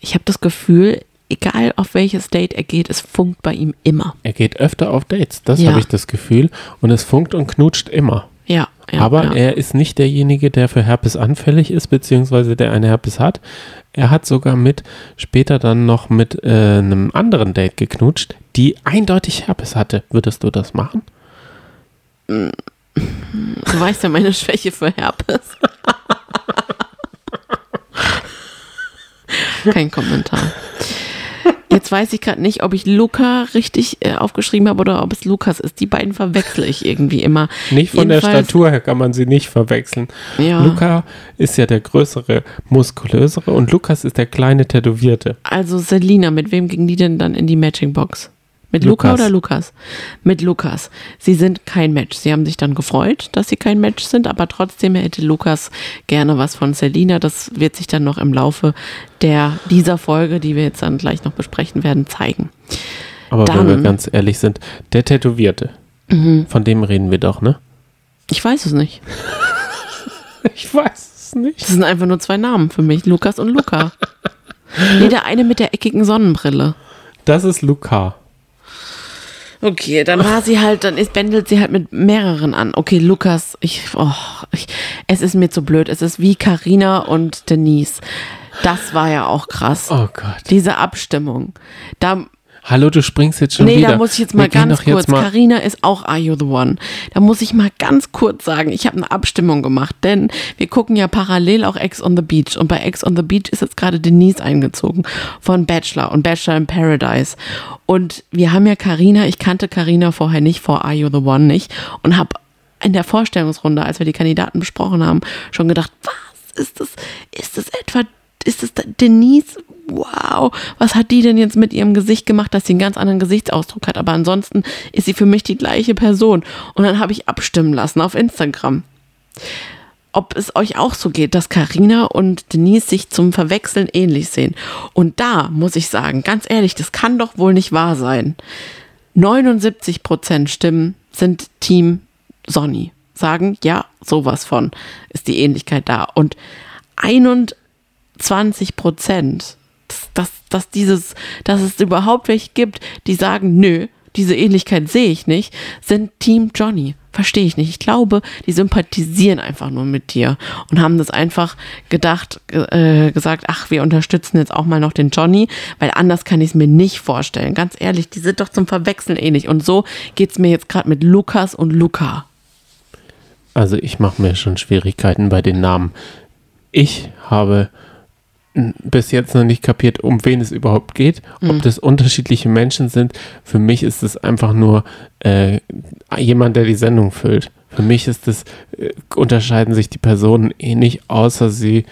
Ich habe das Gefühl, egal auf welches Date er geht, es funkt bei ihm immer. Er geht öfter auf Dates, das Ja. habe ich das Gefühl. Und es funkt und knutscht immer. Ja, ja Aber ja. er ist nicht derjenige, der für Herpes anfällig ist, beziehungsweise der eine Herpes hat. Er hat sogar mit, später dann noch mit äh, einem anderen Date geknutscht, die eindeutig Herpes hatte. Würdest du das machen? Du weißt ja meine Schwäche für Herpes. Kein Kommentar. Jetzt weiß ich gerade nicht, ob ich Luca richtig äh, aufgeschrieben habe oder ob es Lukas ist. Die beiden verwechsel ich irgendwie immer. Nicht von der Jedenfalls- Statur her kann man sie nicht verwechseln. Ja. Luca ist ja der größere, muskulösere und Lukas ist der kleine, tätowierte. Also Selina, mit wem ging die denn dann in die Matching-Box? Mit Luca Lukas. oder Lukas? Mit Lukas. Sie sind kein Match. Sie haben sich dann gefreut, dass sie kein Match sind, aber trotzdem hätte Lukas gerne was von Selina. Das wird sich dann noch im Laufe der, dieser Folge, die wir jetzt dann gleich noch besprechen werden, zeigen. Aber wenn Dann- Mhm. wir ganz ehrlich sind, der Tätowierte, von dem reden wir doch, ne? Ich weiß es nicht. Ich weiß es nicht. Das sind einfach nur zwei Namen für mich. Lukas und Luca. nee, der eine mit der eckigen Sonnenbrille. Das ist Luca. Okay, dann war sie halt, dann ist, bändelt sie halt mit mehreren an. Okay, Lukas, ich, oh, ich, es ist mir zu blöd. Es ist wie Karina und Denise. Das war ja auch krass. Oh Gott. Diese Abstimmung. Da, Hallo, du springst jetzt schon nee, wieder. da muss ich jetzt mal ganz kurz. Karina ist auch Are You the One? Da muss ich mal ganz kurz sagen, ich habe eine Abstimmung gemacht, denn wir gucken ja parallel auch Ex on the Beach und bei Ex on the Beach ist jetzt gerade Denise eingezogen von Bachelor und Bachelor in Paradise und wir haben ja Karina, ich kannte Karina vorher nicht vor Are You the One nicht und habe in der Vorstellungsrunde, als wir die Kandidaten besprochen haben, schon gedacht, was ist das? Ist das etwa ist das Denise? Wow, was hat die denn jetzt mit ihrem Gesicht gemacht, dass sie einen ganz anderen Gesichtsausdruck hat? Aber ansonsten ist sie für mich die gleiche Person. Und dann habe ich abstimmen lassen auf Instagram. Ob es euch auch so geht, dass Karina und Denise sich zum Verwechseln ähnlich sehen. Und da muss ich sagen, ganz ehrlich, das kann doch wohl nicht wahr sein. 79 Prozent Stimmen sind Team Sonny. Sagen, ja, sowas von ist die Ähnlichkeit da. Und 21 Prozent, dass, dass, dieses, dass es überhaupt welche gibt, die sagen, nö, diese Ähnlichkeit sehe ich nicht, sind Team Johnny. Verstehe ich nicht. Ich glaube, die sympathisieren einfach nur mit dir und haben das einfach gedacht, ge- äh, gesagt, ach, wir unterstützen jetzt auch mal noch den Johnny, weil anders kann ich es mir nicht vorstellen. Ganz ehrlich, die sind doch zum Verwechseln ähnlich. Und so geht es mir jetzt gerade mit Lukas und Luca. Also ich mache mir schon Schwierigkeiten bei den Namen. Ich habe bis jetzt noch nicht kapiert, um wen es überhaupt geht, ob das unterschiedliche Menschen sind. Für mich ist es einfach nur äh, jemand, der die Sendung füllt. Für mich ist es, äh, unterscheiden sich die Personen eh nicht, außer sie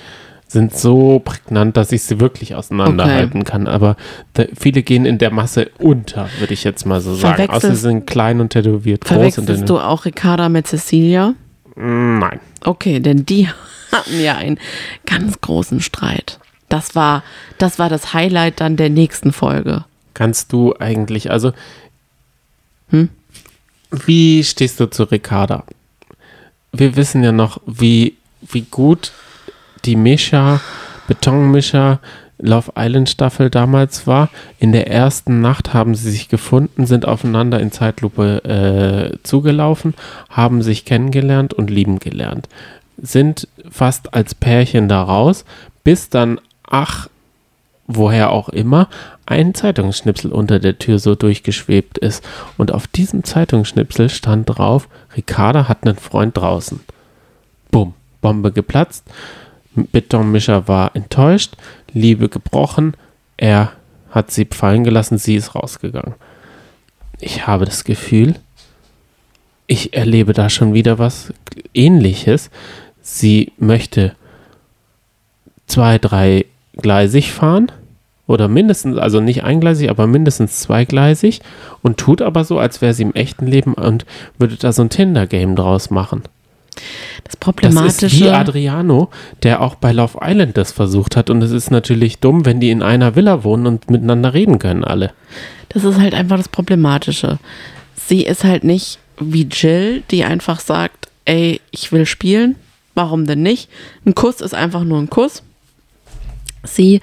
sind so prägnant, dass ich sie wirklich auseinanderhalten kann. Aber da, viele gehen in der Masse unter, würde ich jetzt mal so sagen. Verwechselst- Außer sie sind klein und tätowiert groß. Und Verwechselst du auch Ricarda mit Cecilia? nein. Okay, denn die hatten ja einen ganz großen Streit. Das war, das war das Highlight dann der nächsten Folge. Kannst du eigentlich, also, Hm? wie stehst du zu Ricarda? Wir wissen ja noch, wie, wie gut die Mischa, Betonmischer, Love Island Staffel damals war. In der ersten Nacht haben sie sich gefunden, sind aufeinander in Zeitlupe äh, zugelaufen, haben sich kennengelernt und lieben gelernt. Sind fast als Pärchen da raus, bis dann, ach, woher auch immer, ein Zeitungsschnipsel unter der Tür so durchgeschwebt ist. Und auf diesem Zeitungsschnipsel stand drauf, Ricarda hat einen Freund draußen. Bumm, Bombe geplatzt. Betonmischer war enttäuscht, Liebe gebrochen, er hat sie fallen gelassen, sie ist rausgegangen. ich habe das Gefühl, ich erlebe da schon wieder was ähnliches. Sie möchte zwei, drei gleisig fahren oder mindestens, also nicht eingleisig, aber mindestens zweigleisig und tut aber so, als wäre sie im echten Leben und würde da so ein Tinder-Game draus machen. Das Problematische. Das ist wie Adriano, der auch bei Love Island das versucht hat. Und es ist natürlich dumm, wenn die in einer Villa wohnen und miteinander reden können, alle. Das ist halt einfach das Problematische. Sie ist halt nicht wie Jill, die einfach sagt, ey, ich will spielen. Warum denn nicht? Ein Kuss ist einfach nur ein Kuss. Sie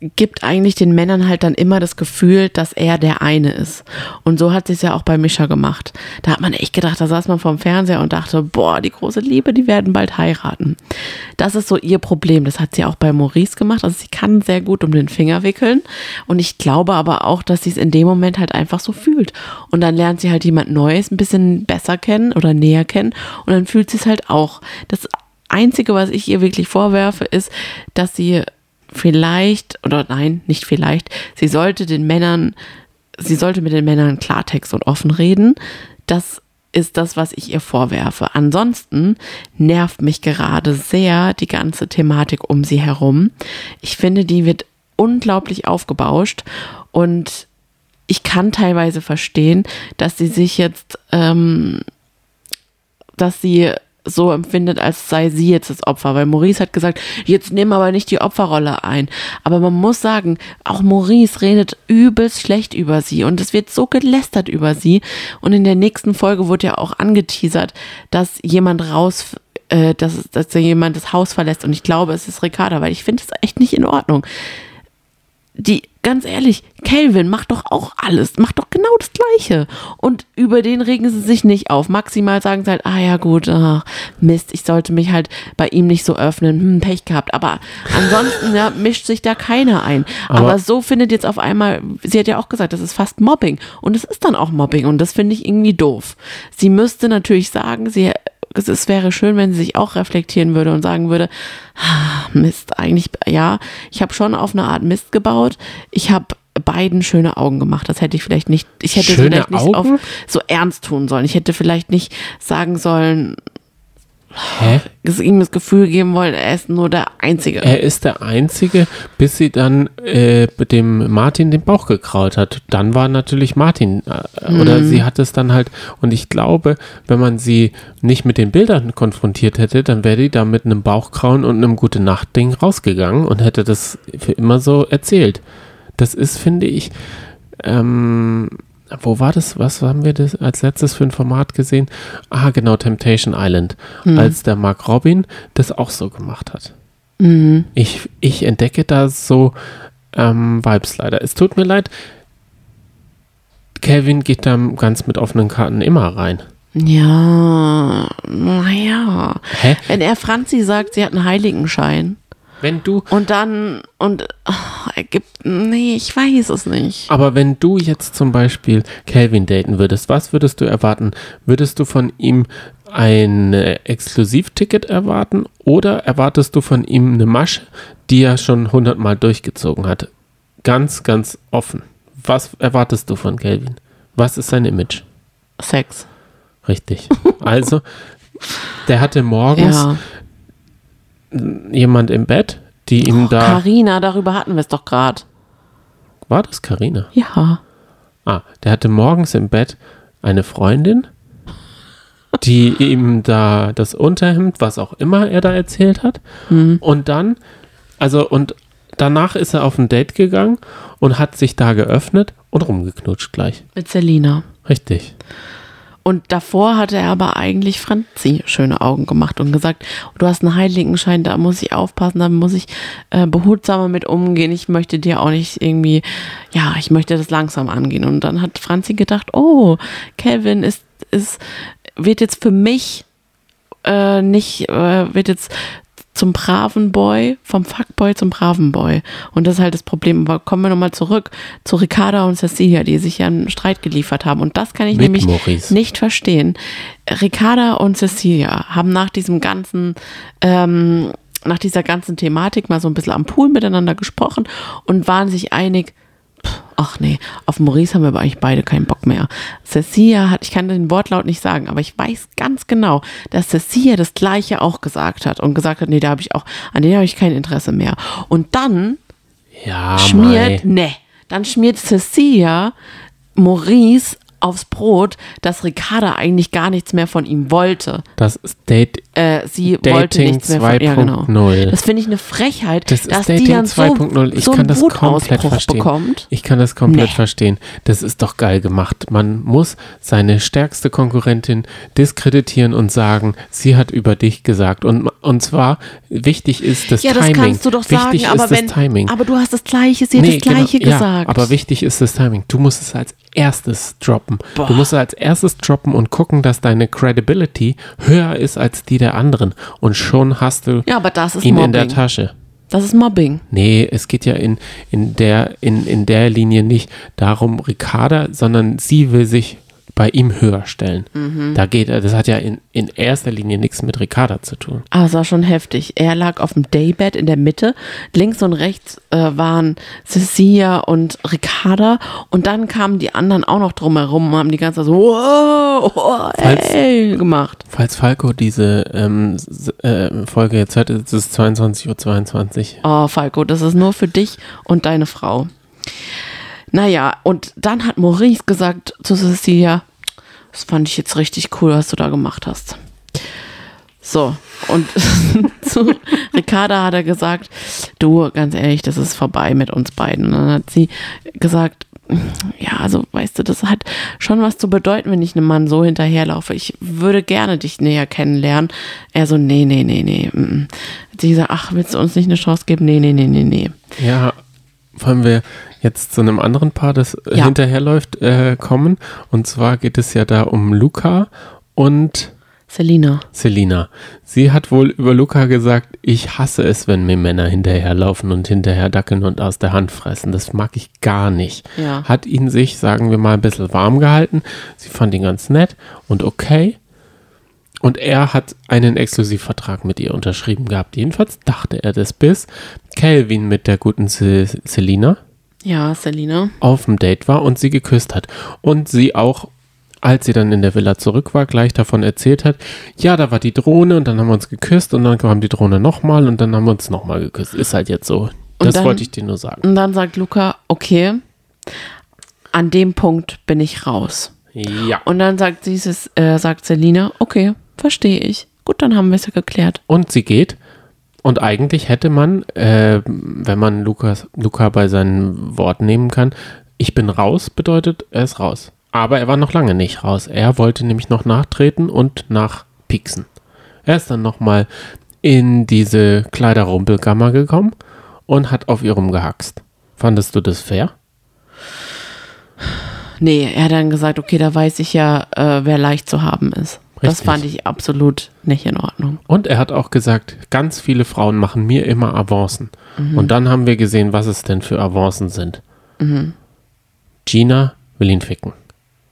gibt eigentlich den Männern halt dann immer das Gefühl, dass er der eine ist. Und so hat sie es ja auch bei Mischa gemacht. Da hat man echt gedacht, da saß man vorm Fernseher und dachte, boah, die große Liebe, die werden bald heiraten. Das ist so ihr Problem. Das hat sie auch bei Maurice gemacht. Also sie kann sehr gut um den Finger wickeln. Und ich glaube aber auch, dass sie es in dem Moment halt einfach so fühlt. Und dann lernt sie halt jemand Neues ein bisschen besser kennen oder näher kennen. Und dann fühlt sie es halt auch. Das Einzige, was ich ihr wirklich vorwerfe, ist, dass sie vielleicht, oder nein, nicht vielleicht, sie sollte den Männern, sie sollte mit den Männern Klartext und offen reden. Das ist das, was ich ihr vorwerfe. Ansonsten nervt mich gerade sehr die ganze Thematik um sie herum. Ich finde, die wird unglaublich aufgebauscht und ich kann teilweise verstehen, dass sie sich jetzt, ähm, dass sie so empfindet, als sei sie jetzt das Opfer. Weil Maurice hat gesagt, jetzt nimm aber nicht die Opferrolle ein. Aber man muss sagen, auch Maurice redet übelst schlecht über sie und es wird so gelästert über sie. Und in der nächsten Folge wurde ja auch angeteasert, dass jemand raus äh, dass, dass jemand das Haus verlässt. Und ich glaube, es ist Ricarda, weil ich finde es echt nicht in Ordnung. Die ganz ehrlich, Calvin macht doch auch alles, macht doch genau das Gleiche. Und über den regen sie sich nicht auf. Maximal sagen sie halt, ah ja gut, ach, Mist, ich sollte mich halt bei ihm nicht so öffnen, hm, Pech gehabt. Aber ansonsten ja, mischt sich da keiner ein. Aber, Aber, so findet jetzt auf einmal, sie hat ja auch gesagt, das ist fast Mobbing. Und es ist dann auch Mobbing und das finde ich irgendwie doof. Sie müsste natürlich sagen, sie es wäre schön, wenn sie sich auch reflektieren würde und sagen würde, ah, Mist, eigentlich, ja, ich habe schon auf eine Art Mist gebaut. Ich habe beiden schöne Augen gemacht. Das hätte ich vielleicht nicht, ich hätte schöne vielleicht nicht Augen? auf so ernst tun sollen. Ich hätte vielleicht nicht sagen sollen, Hä? ihm das Gefühl geben wollen, er ist nur der Einzige. Er ist der Einzige, bis sie dann äh, dem Martin den Bauch gekraut hat. Dann war natürlich Martin, äh, mhm. oder sie hat es dann halt, und ich glaube, wenn man sie nicht mit den Bildern konfrontiert hätte, dann wäre die da mit einem Bauchkrauen und einem Gute-Nacht-Ding rausgegangen und hätte das für immer so erzählt. Das ist, finde ich, ähm, wo war das? Was haben wir das als letztes für ein Format gesehen? Ah, genau, Temptation Island. Mhm. Als der Mark Robin das auch so gemacht hat. Mhm. Ich, ich entdecke da so ähm, Vibes leider. Es tut mir leid. Kevin geht da ganz mit offenen Karten immer rein. Ja, naja. Wenn er Franzi sagt, sie hat einen Heiligenschein. Wenn du. Und dann, und oh, er gibt, nee, ich weiß es nicht. Aber wenn du jetzt zum Beispiel Calvin daten würdest, was würdest du erwarten? Würdest du von ihm ein Exklusivticket erwarten oder erwartest du von ihm eine Masche, die er schon hundertmal durchgezogen hat? Ganz, ganz offen. Was erwartest du von Calvin? Was ist sein Image? Sex. Richtig. Also, der hatte morgens ja jemand im Bett, die ihm oh, da. Carina, darüber hatten wir es doch gerade. War das Carina? Ja. Ah, der hatte morgens im Bett eine Freundin, die ihm da das Unterhemd, was auch immer er da erzählt hat, mhm. und dann, also und danach ist er auf ein Date gegangen und hat sich da geöffnet und rumgeknutscht gleich. Mit Selina. Richtig. Und davor hatte er aber eigentlich Franzi schöne Augen gemacht und gesagt, du hast einen Heiligenschein, da muss ich aufpassen, da muss ich äh, behutsamer mit umgehen. Ich möchte dir auch nicht irgendwie, ja, ich möchte das langsam angehen. Und dann hat Franzi gedacht, oh, Kevin ist, ist, wird jetzt für mich äh, nicht, äh, wird jetzt zum braven Boy, vom Fuckboy zum braven Boy. Und das ist halt das Problem. Aber kommen wir nochmal zurück zu Ricarda und Cecilia, die sich ja einen Streit geliefert haben. Und das kann ich Mit nämlich Maurice. nicht verstehen. Ricarda und Cecilia haben nach diesem ganzen, ähm, nach dieser ganzen Thematik mal so ein bisschen am Pool miteinander gesprochen und waren sich einig, ach nee, auf Maurice haben wir aber eigentlich beide keinen Bock mehr. Cecilia hat, ich kann den Wortlaut nicht sagen, aber ich weiß ganz genau, dass Cecilia das Gleiche auch gesagt hat und gesagt hat, nee, da habe ich auch, an den habe ich kein Interesse mehr. Und dann Ja, schmiert, Mai. ne, dann schmiert Cecilia Maurice aufs Brot, dass Ricarda eigentlich gar nichts mehr von ihm wollte. Das ist Date. Äh, sie Dating wollte nichts mehr von ihr, genau. 2.0. Das finde ich eine Frechheit, Das ist dass die Dating dann so, 2.0. Ich so kann das komplett verstehen. bekommt. Ich kann das komplett Nee. verstehen. Das ist doch geil gemacht. Man muss seine stärkste Konkurrentin diskreditieren und sagen, sie hat über dich gesagt. Und, und zwar, wichtig ist das Ja, das Timing. kannst du doch wichtig sagen, aber ist wenn, das Timing. aber du hast das Gleiche, sie hat das Gleiche genau, gesagt. Ja, aber wichtig ist das Timing. Du musst es als erstes droppen. Du musst als erstes droppen und gucken, dass deine Credibility höher ist als die der anderen. Und schon hast du ja, aber das ist ihn in der Mobbing. Tasche. Das ist Mobbing. Nee, es geht ja in, in, der, in, in der Linie nicht darum, Ricarda, sondern sie will sich bei ihm höher stellen. Mhm. Da geht er, das hat ja in, in erster Linie nichts mit Ricarda zu tun. Ah, es war schon heftig. Er lag auf dem Daybed in der Mitte. Links und rechts äh, waren Cecilia und Ricarda. Und dann kamen die anderen auch noch drumherum und haben die ganze Zeit so, wow, wow Falls- ey, gemacht. Falls Falco diese ähm, äh, Folge jetzt hört, ist es 22.22 Uhr. Oh, Falco, das ist nur für dich und deine Frau. Naja, und dann hat Maurice gesagt zu Cecilia, das fand ich jetzt richtig cool, was du da gemacht hast. So, und zu Ricarda hat er gesagt, du, ganz ehrlich, das ist vorbei mit uns beiden. Und dann hat sie gesagt, ja, also weißt du, das hat schon was zu bedeuten, wenn ich einem Mann so hinterherlaufe. Ich würde gerne dich näher kennenlernen. Er so, nee, nee, nee, nee. mm, mm. Sie sagt, ach, willst du uns nicht eine Chance geben? Nee, nee, nee, nee, nee. Ja, wollen wir jetzt zu einem anderen Paar, das Ja. hinterherläuft, äh, kommen. Und zwar geht es ja da um Luca und Selina. Selina. Sie hat wohl über Luca gesagt, ich hasse es, wenn mir Männer hinterherlaufen und hinterher dackeln und aus der Hand fressen. Das mag ich gar nicht. Ja. Hat ihn sich, sagen wir mal, ein bisschen warm gehalten. Sie fand ihn ganz nett und okay. Und er hat einen Exklusivvertrag mit ihr unterschrieben gehabt. Jedenfalls dachte er das, bis Calvin mit der guten Se Selina Ja, Selina. auf dem Date war und sie geküsst hat. Und sie auch, als sie dann in der Villa zurück war, gleich davon erzählt hat, ja, da war die Drohne und dann haben wir uns geküsst und dann kam die Drohne nochmal und dann haben wir uns nochmal geküsst. Ist halt jetzt so. Und Das dann- wollte ich dir nur sagen. Und dann sagt Luca, okay, an dem Punkt bin ich raus. Ja. Und dann sagt dieses, äh, sagt Selina, okay, verstehe ich. Gut, dann haben wir es ja geklärt. Und sie geht. Und eigentlich hätte man, äh, wenn man Lukas, Luca bei seinen Worten nehmen kann, ich bin raus, bedeutet, er ist raus. Aber er war noch lange nicht raus. Er wollte nämlich noch nachtreten und nachpieksen. Er ist dann nochmal in diese Kleiderrumpelkammer gekommen und hat auf ihr rumgehaxt. Fandest du das fair? Nee, er hat dann gesagt, okay, da weiß ich ja, äh, wer leicht zu haben ist. Das Richtig. fand ich absolut nicht in Ordnung. Und er hat auch gesagt, ganz viele Frauen machen mir immer Avancen. Und dann haben wir gesehen, was es denn für Avancen sind. Gina will ihn ficken.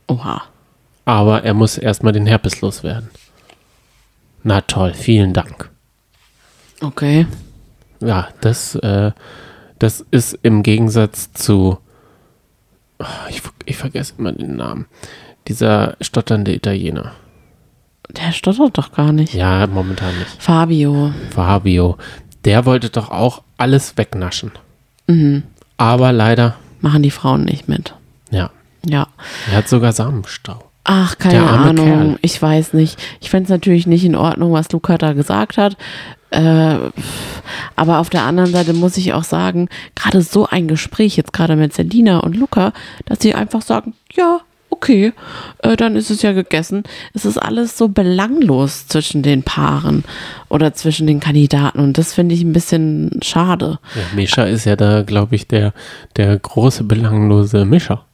Oha. Aber er muss erstmal den Herpes loswerden. Na toll, vielen Dank. Okay. Ja, das, äh, das ist im Gegensatz zu. Ah, Ich, ich vergesse immer den Namen. Dieser stotternde Italiener. Der stottert doch gar nicht. Ja, momentan nicht. Fabio. Fabio. Der wollte doch auch alles wegnaschen. Aber leider, Machen die Frauen nicht mit. ja, Ja. er hat sogar Samenstau. Ach, keine Ahnung. Kerl. Ich weiß nicht. Ich fände es natürlich nicht in Ordnung, was Luca da gesagt hat. Äh, aber auf der anderen Seite muss ich auch sagen, gerade so ein Gespräch jetzt gerade mit Selina und Luca, dass sie einfach sagen, ja, okay, äh, dann ist es ja gegessen. Es ist alles so belanglos zwischen den Paaren oder zwischen den Kandidaten und das finde ich ein bisschen schade. Ja, Mischa ist ja da, glaube ich, der, der große, belanglose Mischer.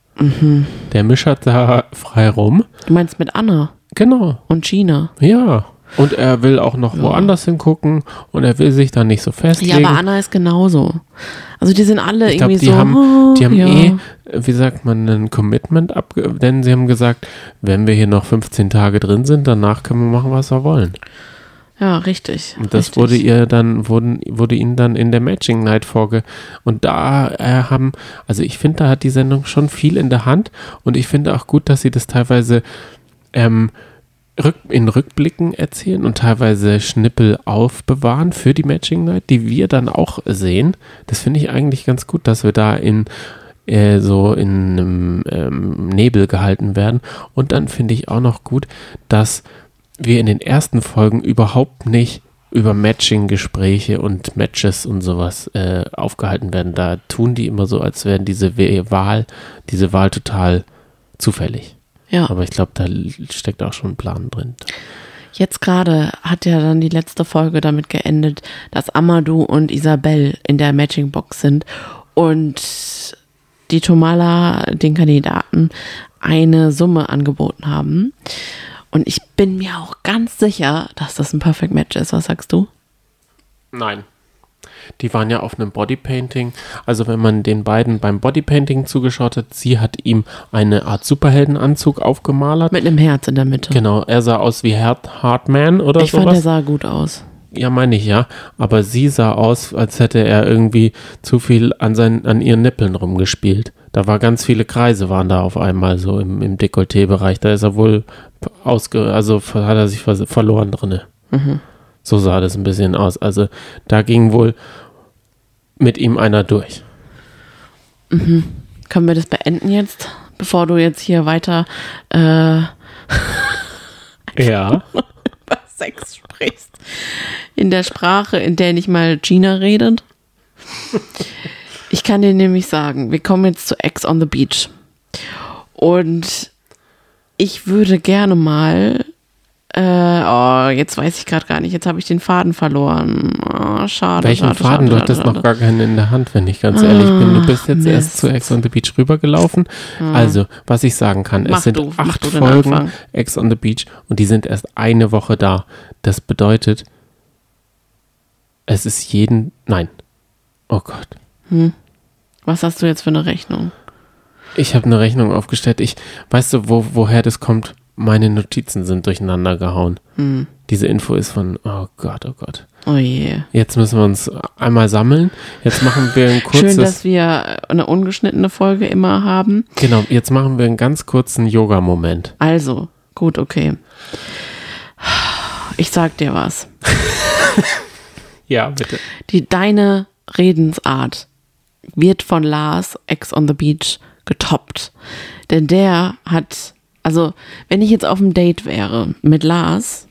Der mischert da frei rum. Du meinst mit Anna Genau, und Gina? ja. Und er will auch noch woanders hingucken und er will sich da nicht so Ja, festlegen. aber Anna ist genauso. Also die sind alle ich glaube, irgendwie die so. haben, oh, die haben ja. eh, wie sagt man, ein Commitment abge... Denn sie haben gesagt, wenn wir hier noch 15 Tage drin sind, danach können wir machen, was wir wollen. Ja, richtig. Und das richtig. wurde ihr dann, wurden, wurde ihnen dann in der Matching Night vorge. Und da äh, haben, also ich finde, da hat die Sendung schon viel in der Hand und ich finde auch gut, dass sie das teilweise ähm, in Rückblicken erzählen und teilweise Schnippel aufbewahren für die Matching Night, die wir dann auch sehen. Das finde ich eigentlich ganz gut, dass wir da in äh, so in einem ähm, Nebel gehalten werden. Und dann finde ich auch noch gut, dass wir in den ersten Folgen überhaupt nicht über Matching-Gespräche und Matches und sowas äh, aufgehalten werden. Da tun die immer so, als wären diese Wahl, diese Wahl total zufällig. Ja. Aber ich glaube, da steckt auch schon ein Plan drin. Jetzt gerade hat ja dann die letzte Folge damit geendet, dass Amadou und Isabel in der Matching-Box sind und die Tomala den Kandidaten eine Summe angeboten haben. Und ich bin mir auch ganz sicher, dass das ein Perfect Match ist. Was sagst du? Nein. Die waren ja auf einem Bodypainting. Also wenn man den beiden beim Bodypainting zugeschaut hat, sie hat ihm eine Art Superheldenanzug aufgemalert. Mit einem Herz in der Mitte. Genau, er sah aus wie Hard, Hardman oder ich fand, der sowas. sah gut aus. Ja, meine ich ja. Aber sie sah aus, als hätte er irgendwie zu viel an, seinen, an ihren Nippeln rumgespielt. Da war ganz viele Kreise waren da auf einmal so im, im Dekolleté-Bereich. Da ist er wohl ausge, also hat er sich verloren drinne. So sah das ein bisschen aus. Also da ging wohl mit ihm einer durch. Können wir das beenden jetzt, bevor du jetzt hier weiter äh, Ja. über Sex sprichst? In der Sprache, in der nicht mal Gina redet? Ich kann dir nämlich sagen, wir kommen jetzt zu Ex on the Beach. Und ich würde gerne mal. Äh, oh, jetzt weiß ich gerade gar nicht. Jetzt habe ich den Faden verloren. Oh, schade. Welchen schade, Faden? Schade, Du hattest noch gar keinen in der Hand, wenn ich ganz ehrlich bin. Du bist jetzt erst Mist. zu Ex on the Beach rübergelaufen. Also, was ich sagen kann, Mach es sind du, acht Folgen. Ex on the Beach und die sind erst eine Woche da. Das bedeutet, es ist jeden, nein. Oh Gott. Was hast du jetzt für eine Rechnung? Ich habe eine Rechnung aufgestellt. Ich, weißt du, wo, woher das kommt? Meine Notizen sind durcheinander gehauen. Hm. Diese Info ist von, oh Gott, oh Gott. Oh je. Jetzt müssen wir uns einmal sammeln. Jetzt machen wir ein kurzes. Schön, dass wir eine ungeschnittene Folge immer haben. Genau, jetzt machen wir einen ganz kurzen Yoga-Moment. Also, gut, okay. Ich sag dir was. Ja, bitte. Die, deine Redensart wird von Lars Ex on the Beach getoppt. Denn der hat, also, wenn ich jetzt auf einem Date wäre mit Lars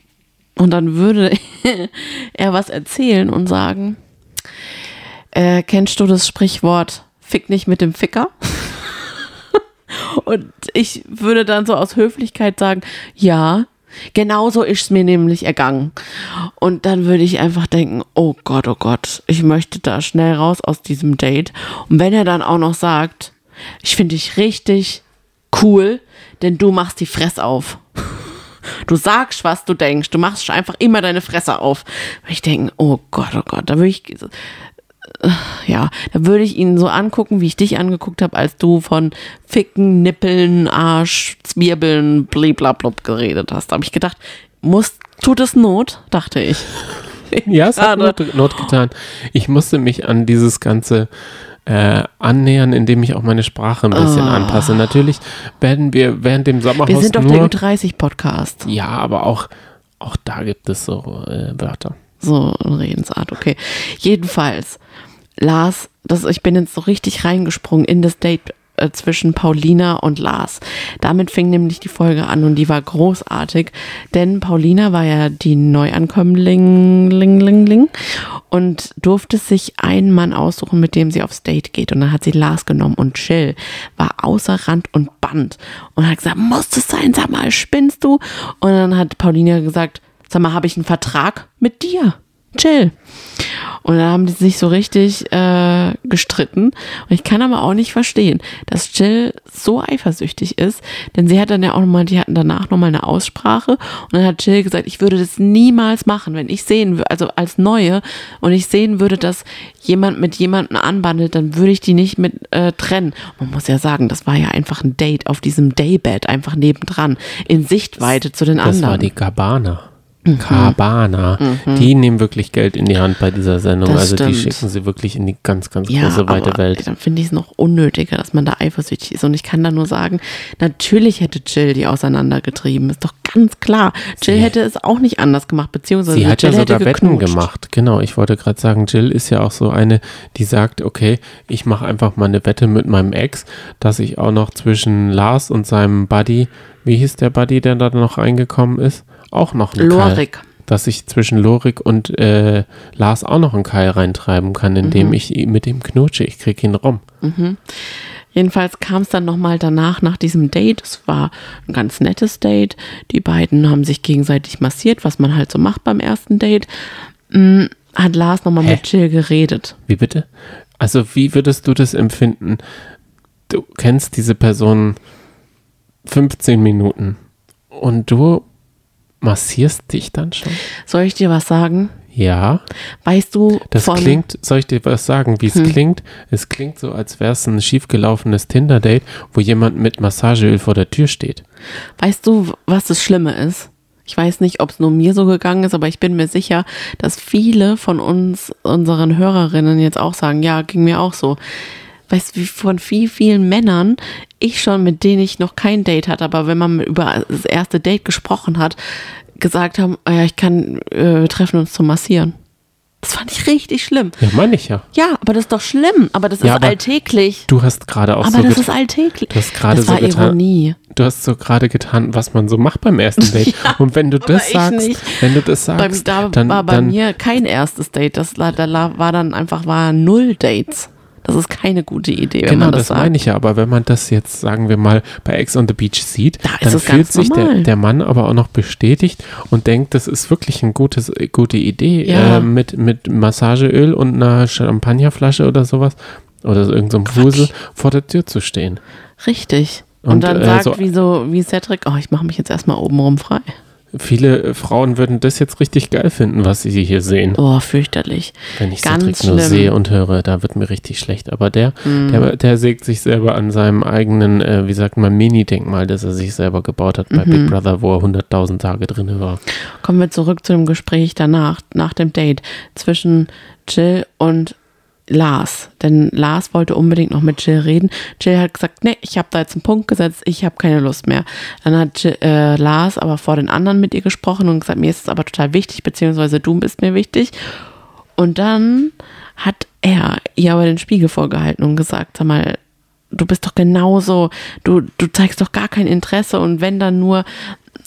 und dann würde er was erzählen und sagen, äh, kennst du das Sprichwort Fick nicht mit dem Ficker? Und ich würde dann so aus Höflichkeit sagen, ja, genau so ist es mir nämlich ergangen. Und dann würde ich einfach denken, oh Gott, oh Gott, ich möchte da schnell raus aus diesem Date. Und wenn er dann auch noch sagt, ich finde dich richtig cool, denn du machst die Fress auf. Du sagst, was du denkst. Du machst einfach immer deine Fresse auf. Und ich denke, oh Gott, oh Gott, da würde ich, ja, da würde ich ihn so angucken, wie ich dich angeguckt habe, als du von Ficken, Nippeln, Arsch, Zwirbeln, bliblablub geredet hast. Da habe ich gedacht, muss, tut es Not, dachte ich. Ja, es hat. Not, Not getan. Ich musste mich an dieses ganze äh, annähern, indem ich auch meine Sprache ein bisschen anpasse. Natürlich werden wir während dem Sommerhaus Wir sind doch nur... der Ü30-Podcast. ja, aber auch, auch da gibt es so äh, Wörter. So Redensart, okay. Jedenfalls, Lars, das, ich bin jetzt so richtig reingesprungen in das Date äh, zwischen Paulina und Lars. Damit fing nämlich die Folge an und die war großartig, denn Paulina war ja die Neuankömmling ling, ling, ling, und durfte sich einen Mann aussuchen, mit dem sie aufs Date geht. Und dann hat sie Lars genommen und Jill war außer Rand und Band und hat gesagt, muss es sein, sag mal, spinnst du? Und dann hat Paulina gesagt, sag mal, habe ich einen Vertrag mit dir? Chill. Und dann haben die sich so richtig äh, gestritten. Und ich kann aber auch nicht verstehen, dass Jill so eifersüchtig ist, denn sie hat dann ja auch nochmal, die hatten danach nochmal eine Aussprache und dann hat Jill gesagt, ich würde das niemals machen, wenn ich sehen würde, also als Neue und ich sehen würde, dass jemand mit jemandem anbandelt, dann würde ich die nicht mit äh, trennen. Man muss ja sagen, das war ja einfach ein Date auf diesem Daybed, einfach nebendran, in Sichtweite zu den Das anderen. war die Gabana. Cabana. Die nehmen wirklich Geld in die Hand bei dieser Sendung. Mhm. Das also die stimmt. schicken sie wirklich in die ganz, ganz Ja, große, weite aber Welt. dann finde ich es noch unnötiger, dass man da eifersüchtig ist. Und ich kann da nur sagen, natürlich hätte Jill die auseinandergetrieben. Ist doch ganz klar. Jill Sie- hätte es auch nicht anders gemacht, beziehungsweise Sie hat ja Jill hätte sogar Wetten geknutscht. gemacht. Genau, ich wollte gerade sagen, Jill ist ja auch so eine, die sagt, okay, ich mache einfach mal eine Wette mit meinem Ex, dass ich auch noch zwischen Lars und seinem Buddy, wie hieß der Buddy, der da noch reingekommen ist, auch noch einen Keil, Lorik. dass ich zwischen Lorik und äh, Lars auch noch einen Keil reintreiben kann, indem Mhm. ich mit ihm knutsche. Ich krieg ihn rum. Jedenfalls kam es dann nochmal danach, nach diesem Date. Es war ein ganz nettes Date. Die beiden haben sich gegenseitig massiert, was man halt so macht beim ersten Date. Mm, Hat Lars nochmal mit Jill geredet. Wie bitte? Also wie würdest du das empfinden? Du kennst diese Person 15 Minuten und du massierst dich dann schon? Soll ich dir was sagen? Ja, Weißt du, das von, Hm. klingt, soll ich dir was sagen, wie es klingt? Es klingt so, als wäre es ein schiefgelaufenes Tinder-Date, wo jemand mit Massageöl vor der Tür steht. weißt du, was das Schlimme ist? Ich weiß nicht, ob es nur mir so gegangen ist, aber ich bin mir sicher, dass viele von uns, unseren Hörerinnen jetzt auch sagen, ja, ging mir auch so. Weißt du, von viel, vielen Männern ich schon, mit denen ich noch kein Date hatte, aber wenn man über das erste Date gesprochen hat, gesagt haben, oh ja, ich kann, äh, wir treffen uns zum Massieren. Das fand ich richtig schlimm. Ja, meine ich ja. Ja, aber das ist doch schlimm. Aber das Ja, ist aber alltäglich. Du hast gerade auch Aber so das getan. ist alltäglich. Du hast gerade das so getan- Ironie. Du hast so gerade getan, was man so macht beim ersten Date. Und wenn du das ich sagst, nicht. wenn du das sagst, da dann, war bei dann mir kein erstes Date. Das da war dann einfach war null Dates. Das ist keine gute Idee, wenn Genau, man das, das, sagt. meine ich ja. Aber wenn man das jetzt, sagen wir mal, bei Ex on the Beach sieht, Da dann fühlt sich der, der Mann aber auch noch bestätigt und denkt, das ist wirklich eine gutes, gute Idee, Ja. äh, mit, mit Massageöl und einer Champagnerflasche oder sowas oder so irgendeinem Fusel vor der Tür zu stehen. Richtig. Und, Und, dann äh, sagt so- wie so wie Cedric, oh, ich mache mich jetzt erstmal obenrum frei. Viele äh, Frauen würden das jetzt richtig geil finden, was sie hier sehen. Oh, fürchterlich. Wenn ich Ganz Cedric nur sehe und höre, da wird mir richtig schlecht. Aber der, Mhm. der, der sägt sich selber an seinem eigenen, äh, wie sagt man, Mini-Denkmal, das er sich selber gebaut hat bei Mhm. Big Brother, wo er 100.000 Tage drin war. Kommen wir zurück zu dem Gespräch danach, nach dem Date zwischen Jill und Lars. Denn Lars wollte unbedingt noch mit Jill reden. Jill hat gesagt, nee, ich habe da jetzt einen Punkt gesetzt, ich habe keine Lust mehr. Dann hat Jill, äh, Lars aber vor den anderen mit ihr gesprochen und gesagt, mir ist es aber total wichtig, beziehungsweise du bist mir wichtig. Und dann hat er ihr aber den Spiegel vorgehalten und gesagt, sag mal, du bist doch genauso, du, du zeigst doch gar kein Interesse und wenn dann nur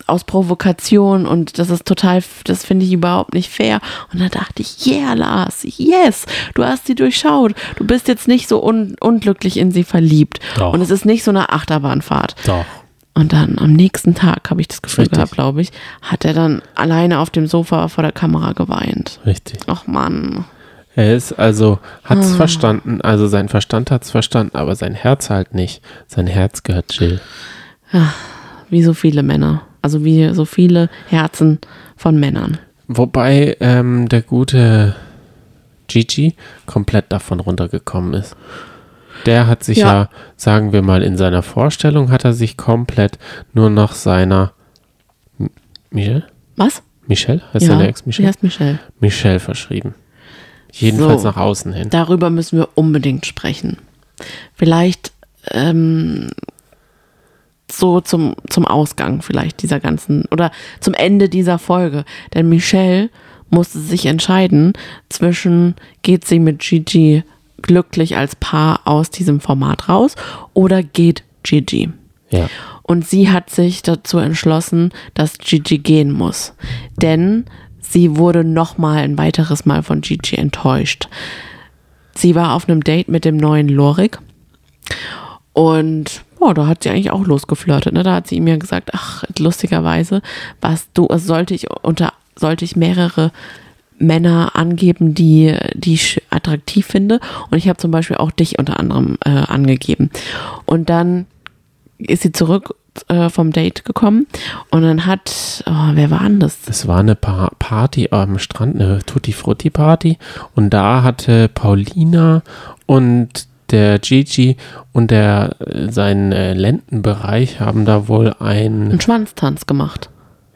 aus Provokation und das ist total, das finde ich überhaupt nicht fair. Und da dachte ich, yeah, Lars, yes, du hast sie durchschaut. Du bist jetzt nicht so un unglücklich in sie verliebt. Doch. Und es ist nicht so eine Achterbahnfahrt. Doch. Und dann am nächsten Tag, habe ich das Gefühl Richtig. gehabt, glaube ich, hat er dann alleine auf dem Sofa vor der Kamera geweint. Richtig. Ach Mann. Er ist also, hat Ah. es verstanden, also sein Verstand hat es verstanden, aber sein Herz halt nicht. Sein Herz gehört Jill. Wie so viele Männer. Also wie so viele Herzen von Männern. Wobei ähm, der gute Gigi komplett davon runtergekommen ist. Der hat sich ja. Ja. sagen wir mal, in seiner Vorstellung hat er sich komplett nur noch seiner M- Michelle? Was? Michelle? Heißt ja, seine Ex Michelle? heißt Michelle? Michelle verschrieben. Jedenfalls So. nach außen hin. Darüber müssen wir unbedingt sprechen. Vielleicht ähm, so zum, zum Ausgang vielleicht dieser ganzen oder zum Ende dieser Folge. Denn Michelle musste sich entscheiden zwischen geht sie mit Gigi glücklich als Paar aus diesem Format raus oder geht Gigi. Ja. Und sie hat sich dazu entschlossen, dass Gigi gehen muss. Denn sie wurde nochmal ein weiteres Mal von Gigi enttäuscht. Sie war auf einem Date mit dem neuen Lorik. Und boah, da hat sie eigentlich auch losgeflirtet. Ne? Da hat sie ihm ja gesagt, ach, lustigerweise, was du, also sollte ich unter, sollte ich mehrere Männer angeben, die, die ich attraktiv finde. Und ich habe zum Beispiel auch dich unter anderem äh, angegeben. Und dann ist sie zurück äh, vom Date gekommen und dann hat, oh, wer war denn das? Es war eine pa Party am Strand, eine Tutti Frutti Party. Und da hatte Paulina und der Gigi und der äh, sein äh, Lendenbereich haben da wohl ein Einen Schwanztanz gemacht.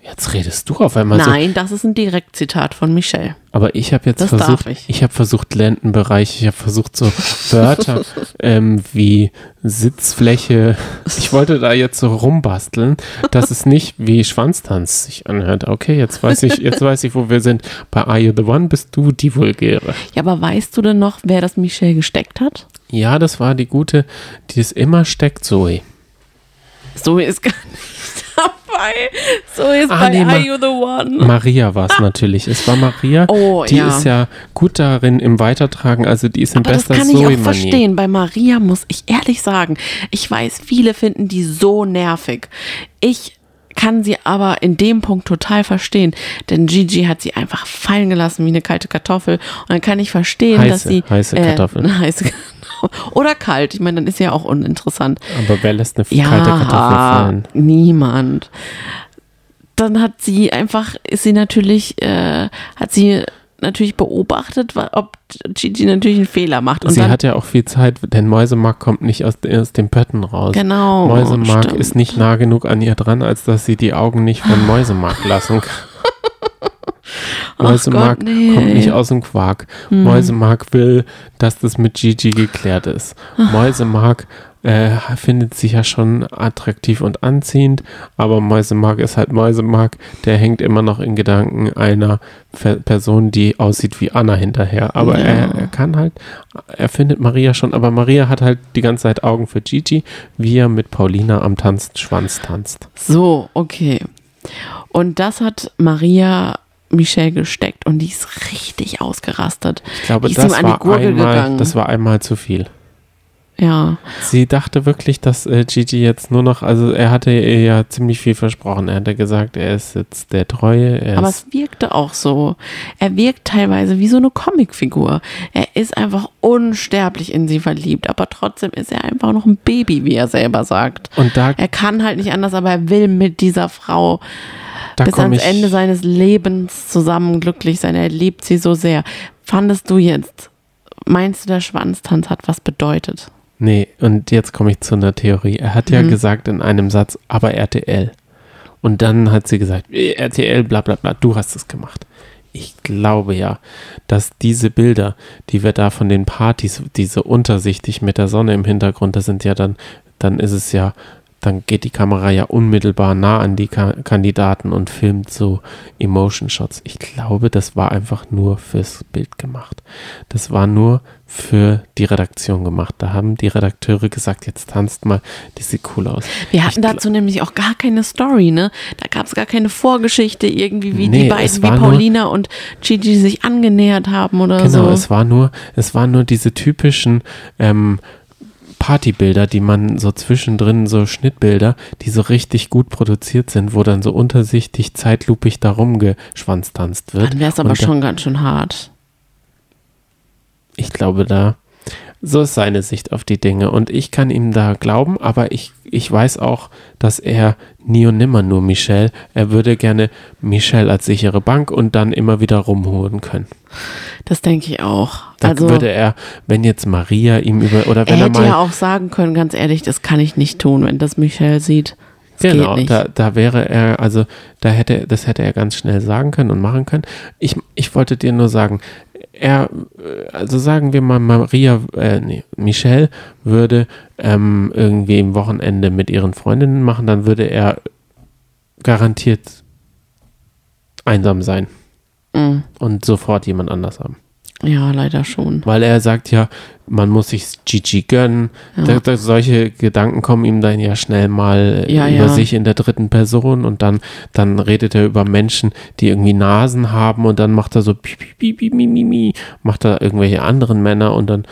Jetzt redest du auf einmal so. Nein, das ist ein Direktzitat von Michelle. Aber ich habe jetzt Das versucht, ich. ich, habe versucht Lendenbereich, ich habe versucht so Wörter ähm, wie Sitzfläche. Ich wollte da jetzt so rumbasteln, dass es nicht wie Schwanztanz sich anhört. Okay, jetzt weiß ich, jetzt weiß ich, wo wir sind. Bei Are You the One bist du die Vulgäre. Ja, aber weißt du denn noch, wer das Michelle gesteckt hat? Ja, das war die gute, die es immer steckt, Zoe. So ist gar nicht dabei. So ist Ah, bei nee, Are You the One. Maria war es natürlich. Es war Maria. Oh, die ja. ist ja gut darin im Weitertragen. Also die ist in Aber das bester kann ich auch verstehen. Bei Maria muss ich ehrlich sagen, ich weiß, viele finden die so nervig. Ich kann sie aber in dem Punkt total verstehen, denn Gigi hat sie einfach fallen gelassen wie eine kalte Kartoffel und dann kann ich verstehen, dass Heiße- sie heiße äh, Kartoffel. eine heiße Kartoffel. oder kalt. Ich meine, dann ist sie ja auch uninteressant. Aber wer lässt eine Ja, kalte Kartoffel fallen? niemand. Dann hat sie einfach, ist sie natürlich, äh, hat sie natürlich beobachtet, ob Gigi natürlich einen Fehler macht. Und Sie hat ja auch viel Zeit, denn Mäusemark kommt nicht aus, aus den Pötten raus. Genau, Mäusemark stimmt. ist nicht nah genug an ihr dran, als dass sie die Augen nicht von Mäusemark lassen kann. Mäusemark nee. Kommt nicht aus dem Quark. Mäusemark will, dass das mit Gigi geklärt ist. Mäusemark äh, findet sich ja schon attraktiv und anziehend, aber Mäusemark ist halt Mäusemark. Der hängt immer noch in Gedanken einer Ver Person, die aussieht wie Anna hinterher. Aber Ja. er, er kann halt, er findet Maria schon, aber Maria hat halt die ganze Zeit Augen für Gigi, wie er mit Paulina am Tanzen Schwanz tanzt. So, okay. Und das hat Maria Michelle gesteckt und die ist richtig ausgerastet. Ich glaube, das war, einmal, das war einmal zu viel. Ja, Sie dachte wirklich, dass äh, Gigi jetzt nur noch, also er hatte ihr ja ziemlich viel versprochen. Er hatte gesagt, er ist jetzt der Treue. Er aber es wirkte auch so. Er wirkt teilweise wie so eine Comicfigur. Er ist einfach unsterblich in sie verliebt, aber trotzdem ist er einfach noch ein Baby, wie er selber sagt. und da, Er kann halt nicht anders, aber er will mit dieser Frau da bis ans. Ende seines Lebens zusammen glücklich sein. Er liebt sie so sehr. Fandest du jetzt, meinst du, der Schwanztanz hat was bedeutet? Nee, und jetzt komme ich zu einer Theorie. Er hat Mhm. ja gesagt in einem Satz, aber RTL. Und dann hat sie gesagt, RTL, bla bla bla, du hast es gemacht. Ich glaube ja, dass diese Bilder, die wir da von den Partys, diese untersichtig mit der Sonne im Hintergrund, das sind ja dann, dann ist es ja, dann geht die Kamera ja unmittelbar nah an die Ka Kandidaten und filmt so Emotion Shots. Ich glaube, das war einfach nur fürs Bild gemacht. Das war nur für die Redaktion gemacht. Da haben die Redakteure gesagt, jetzt tanzt mal, die sieht cool aus. Wir hatten Ich dazu nämlich auch gar keine Story, ne? Da gab es gar keine Vorgeschichte irgendwie, wie Nee, die beiden, wie war nur- Paulina und Gigi sich angenähert haben oder Genau, so. es war nur, es waren nur diese typischen ähm, Partybilder, die man so zwischendrin, so Schnittbilder, die so richtig gut produziert sind, wo dann so untersichtig, zeitlupig darum geschwanztanzt wird. Dann wäre es aber Und da- schon ganz schön hart. Ich glaube, da, so ist seine Sicht auf die Dinge. Und ich kann ihm da glauben, aber ich, ich weiß auch, dass er nie und nimmer nur Michelle, er würde gerne Michelle als sichere Bank und dann immer wieder rumholen können. Das denke ich auch. Da also, würde er, wenn jetzt Maria ihm über, oder er wenn er, hätte mal. ja auch sagen können, ganz ehrlich, das kann ich nicht tun, wenn das Michelle sieht. Das Genau, da, da wäre er, also da hätte, das hätte er ganz schnell sagen können und machen können. Ich, ich wollte dir nur sagen, er, also sagen wir mal, Maria, äh, nee, Michelle würde ähm, irgendwie im Wochenende mit ihren Freundinnen machen, dann würde er garantiert einsam sein Mm. und sofort jemand anders haben. Ja, leider schon. Weil er sagt ja, man muss sich Gigi gönnen. Da, da, solche Gedanken kommen ihm dann ja schnell mal äh, Ja, über ja. sich in der dritten Person und dann, dann redet er über Menschen, die irgendwie Nasen haben und dann macht er so mi, macht er irgendwelche anderen Männer und dann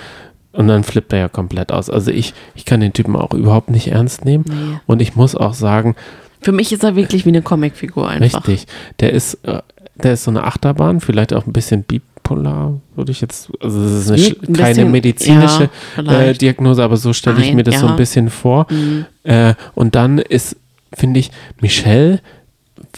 und dann flippt er ja komplett aus. Also ich, ich kann den Typen auch überhaupt nicht ernst nehmen. Nee. Und ich muss auch sagen, Für mich ist er wirklich wie eine Comicfigur einfach. Richtig. Der ist, äh, der ist so eine Achterbahn, vielleicht auch ein bisschen bipolar, würde ich jetzt, also das ist eine, ein keine bisschen- medizinische ja, äh. Diagnose, aber so stelle ich mir das so ja. ein bisschen vor. Mhm. Äh, und dann ist, finde ich, Michelle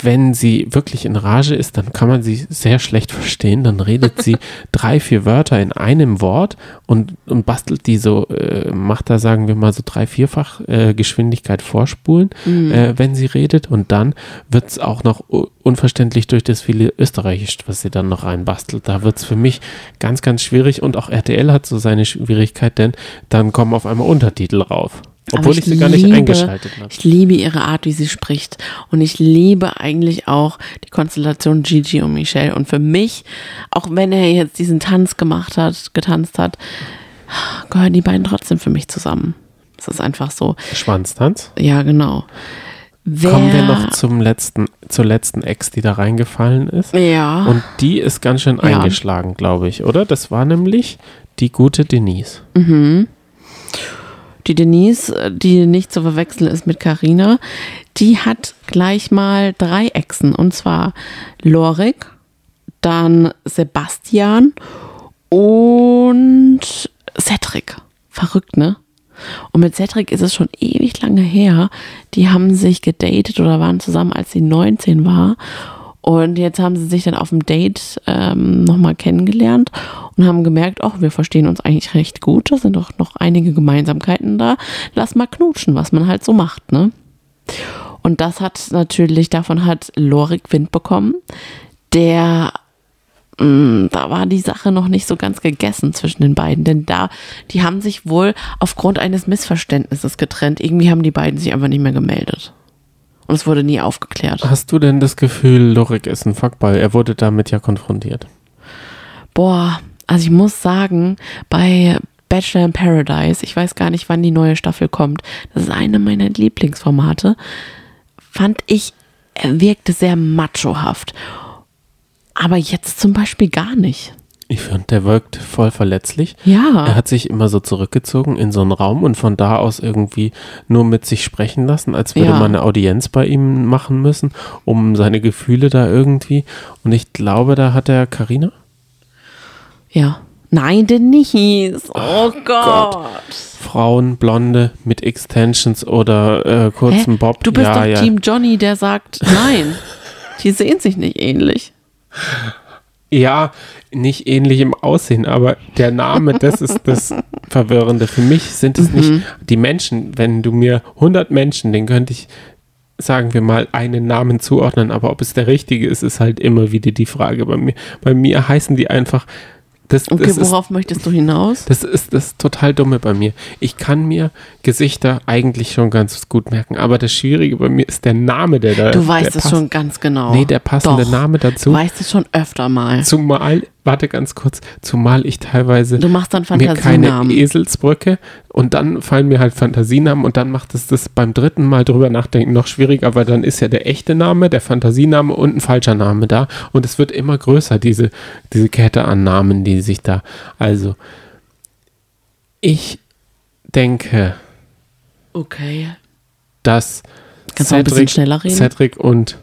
wenn sie wirklich in Rage ist, dann kann man sie sehr schlecht verstehen. Dann redet sie drei, vier Wörter in einem Wort und, und bastelt die so, äh, macht da, sagen wir mal, so drei, vierfach äh, Geschwindigkeit vorspulen, Mhm. äh, wenn sie redet. Und dann wird es auch noch unverständlich durch das viele Österreichisch, was sie dann noch reinbastelt. Da wird es für mich ganz, ganz schwierig. Und auch RTL hat so seine Schwierigkeit, denn dann kommen auf einmal Untertitel rauf. Obwohl ich, sie gar nicht liebe- eingeschaltet habe. Ich liebe ihre Art, wie sie spricht. Und ich liebe eigentlich auch die Konstellation Gigi und Michelle. Und für mich, auch wenn er jetzt diesen Tanz gemacht hat, getanzt hat, gehören die beiden trotzdem für mich zusammen. Das ist einfach so. Schwanztanz. Ja, genau. Wer, Kommen wir noch zum letzten, zur letzten Ex, die da reingefallen ist. Ja. Und die ist ganz schön Ja. eingeschlagen, glaube ich, oder? Das war nämlich die gute Denise. Die Denise, die nicht zu verwechseln ist mit Carina, die hat gleich mal drei Exen. Und zwar Lorik, dann Sebastian und Cedric. Verrückt, ne? Und mit Cedric ist es schon ewig lange her. Die haben sich gedatet oder waren zusammen, als sie 19 war. Und jetzt haben sie sich dann auf dem Date ähm, nochmal kennengelernt und haben gemerkt, ach, wir verstehen uns eigentlich recht gut. Da sind doch noch einige Gemeinsamkeiten da. Lass mal knutschen, was man halt so macht, ne? Und das hat natürlich, davon hat Lorik Wind bekommen. Der, mh, da war die Sache noch nicht so ganz gegessen zwischen den beiden, denn da, die haben sich wohl aufgrund eines Missverständnisses getrennt. Irgendwie haben die beiden sich einfach nicht mehr gemeldet. Und es wurde nie aufgeklärt. Hast du denn das Gefühl, Lorik ist ein Fuckball? Er wurde damit ja konfrontiert. Boah, also ich muss sagen, bei Bachelor in Paradise, ich weiß gar nicht, wann die neue Staffel kommt, das ist eine meiner Lieblingsformate, fand ich, er wirkte sehr machohaft. Aber jetzt zum Beispiel gar nicht. Ich finde, der wirkt voll verletzlich. Ja. Er hat sich immer so zurückgezogen in so einen Raum und von da aus irgendwie nur mit sich sprechen lassen, als würde Ja. man eine Audienz bei ihm machen müssen, um seine Gefühle da irgendwie. Und ich glaube, da hat er Karina. Ja. Nein, Denise. Oh Gott. Frauen, Blonde mit Extensions oder äh, kurzem Hä? Bob. Du bist ja, doch ja. Team Johnny, der sagt, nein, die sehen sich nicht ähnlich. Ja, nicht ähnlich im Aussehen, aber der Name, das ist das Verwirrende. Für mich sind es Mhm. nicht die Menschen. Wenn du mir 100 Menschen, den könnte ich, sagen wir mal, einen Namen zuordnen, aber ob es der richtige ist, ist halt immer wieder die Frage. Bei mir, bei mir heißen die einfach, das, Okay, das ist worauf möchtest du hinaus? das ist das total Dumme bei mir. Ich kann mir Gesichter eigentlich schon ganz gut merken, aber das Schwierige bei mir ist der Name, der da. Du weißt es schon ganz genau. Nee, der passende Doch. Name dazu. Du weißt es schon öfter mal. Zumal, warte ganz kurz, zumal ich teilweise Du machst dann mir keine. Eselsbrücke und dann fallen mir halt Fantasienamen und dann macht es das beim dritten Mal drüber nachdenken noch schwieriger, weil dann ist ja der echte Name, der Fantasiename und ein falscher Name da und es wird immer größer, diese, diese Kette an Namen, die sich da, also ich denke, Okay. dass Kannst du ein bisschen schneller reden? Cedric und,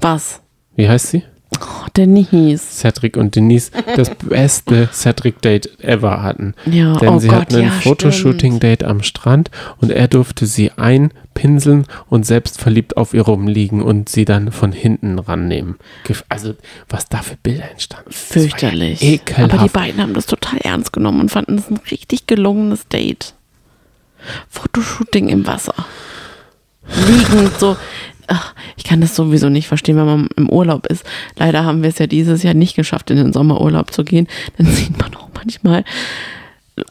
Was? wie heißt sie? Oh, Denise. Cedric und Denise das beste Cedric-Date ever hatten. Ja, Denn oh sie Gott, hatten ein ja, Fotoshooting-Date am Strand und er durfte sie einpinseln und selbst verliebt auf ihr rumliegen und sie dann von hinten rannehmen. Also, was da für Bilder entstanden. war ja Fürchterlich. Ekelhaft. Aber die beiden haben das total ernst genommen und fanden es ein richtig gelungenes Date. Fotoshooting im Wasser. Liegend so. Ach, ich kann das sowieso nicht verstehen, wenn man im Urlaub ist. Leider haben wir es ja dieses Jahr nicht geschafft, in den Sommerurlaub zu gehen. Dann sieht man auch manchmal,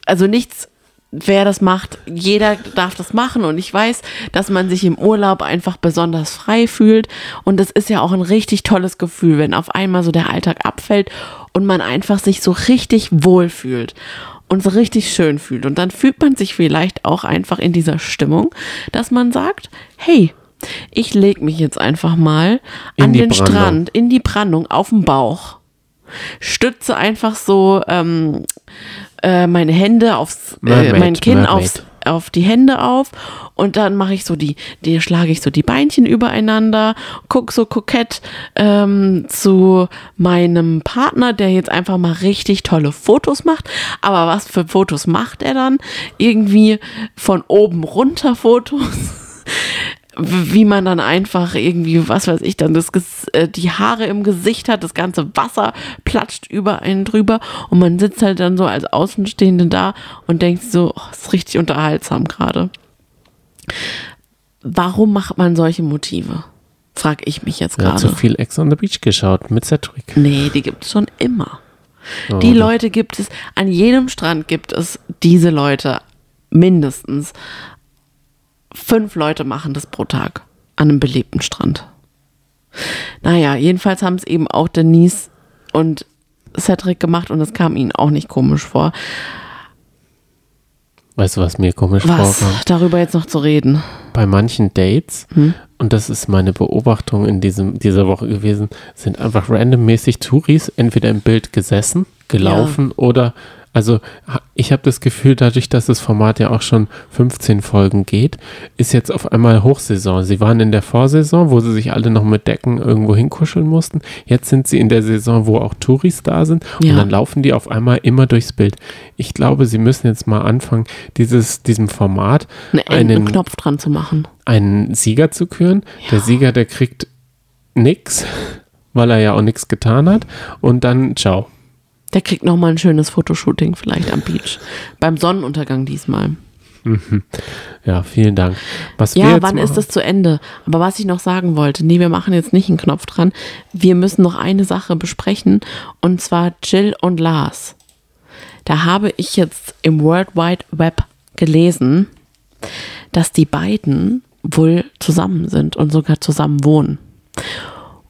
also nichts, wer das macht, jeder darf das machen und ich weiß, dass man sich im Urlaub einfach besonders frei fühlt und das ist ja auch ein richtig tolles Gefühl, wenn auf einmal so der Alltag abfällt und man einfach sich so richtig wohl fühlt und so richtig schön fühlt und dann fühlt man sich vielleicht auch einfach in dieser Stimmung, dass man sagt, hey, ich leg mich jetzt einfach mal In an den Brandung. Strand, in die Brandung, auf den Bauch stütze einfach so ähm, äh, meine Hände aufs, äh, Mermaid, mein Kinn Mermaid. aufs, auf die Hände auf und dann mache ich so die, die schlage ich so die Beinchen übereinander, guck so kokett ähm, zu meinem Partner, der jetzt einfach mal richtig tolle Fotos macht. Aber was für Fotos macht er dann? Irgendwie von oben runter Fotos wie man dann einfach irgendwie, was weiß ich, dann das, äh, die Haare im Gesicht hat, das ganze Wasser platscht über einen drüber und man sitzt halt dann so als Außenstehende da und denkt so, oh, ist richtig unterhaltsam gerade. Warum macht man solche Motive? Frag ich mich jetzt Er gerade. zu viel Ex on the Beach geschaut mit Cedric. Nee, die gibt es schon immer. Oh, Die Leute gibt es, an jedem Strand gibt es diese Leute, mindestens. Fünf Leute machen das pro Tag an einem belebten Strand. Naja, jedenfalls haben es eben auch Denise und Cedric gemacht und es kam ihnen auch nicht komisch vor. Weißt du, was mir komisch Was, vorkommt? darüber jetzt noch zu reden? Bei manchen Dates, Hm? und das ist meine Beobachtung in diesem, dieser Woche gewesen, sind einfach randommäßig Touris entweder im Bild gesessen, gelaufen oder, also ich habe das Gefühl, dadurch, dass das Format ja auch schon 15 Folgen geht, ist jetzt auf einmal Hochsaison. Sie waren in der Vorsaison, wo sie sich alle noch mit Decken irgendwo hinkuscheln mussten. Jetzt sind sie in der Saison, wo auch Touris da sind Ja. und dann laufen die auf einmal immer durchs Bild. Ich glaube, sie müssen jetzt mal anfangen, dieses, diesem Format Einen, einen einen, Knopf dran zu machen. einen Sieger zu küren. Der Sieger, der kriegt nix, weil er ja auch nichts getan hat. Und dann ciao. Der kriegt nochmal ein schönes Fotoshooting vielleicht am Beach. Beim Sonnenuntergang diesmal. Ja, vielen Dank. Was Ja, wann ist machen- das zu Ende? Aber was ich noch sagen wollte, nee, wir machen jetzt nicht einen Knopf dran. Wir müssen noch eine Sache besprechen und zwar Jill und Lars. Da habe ich jetzt im World Wide Web gelesen, dass die beiden wohl zusammen sind und sogar zusammen wohnen.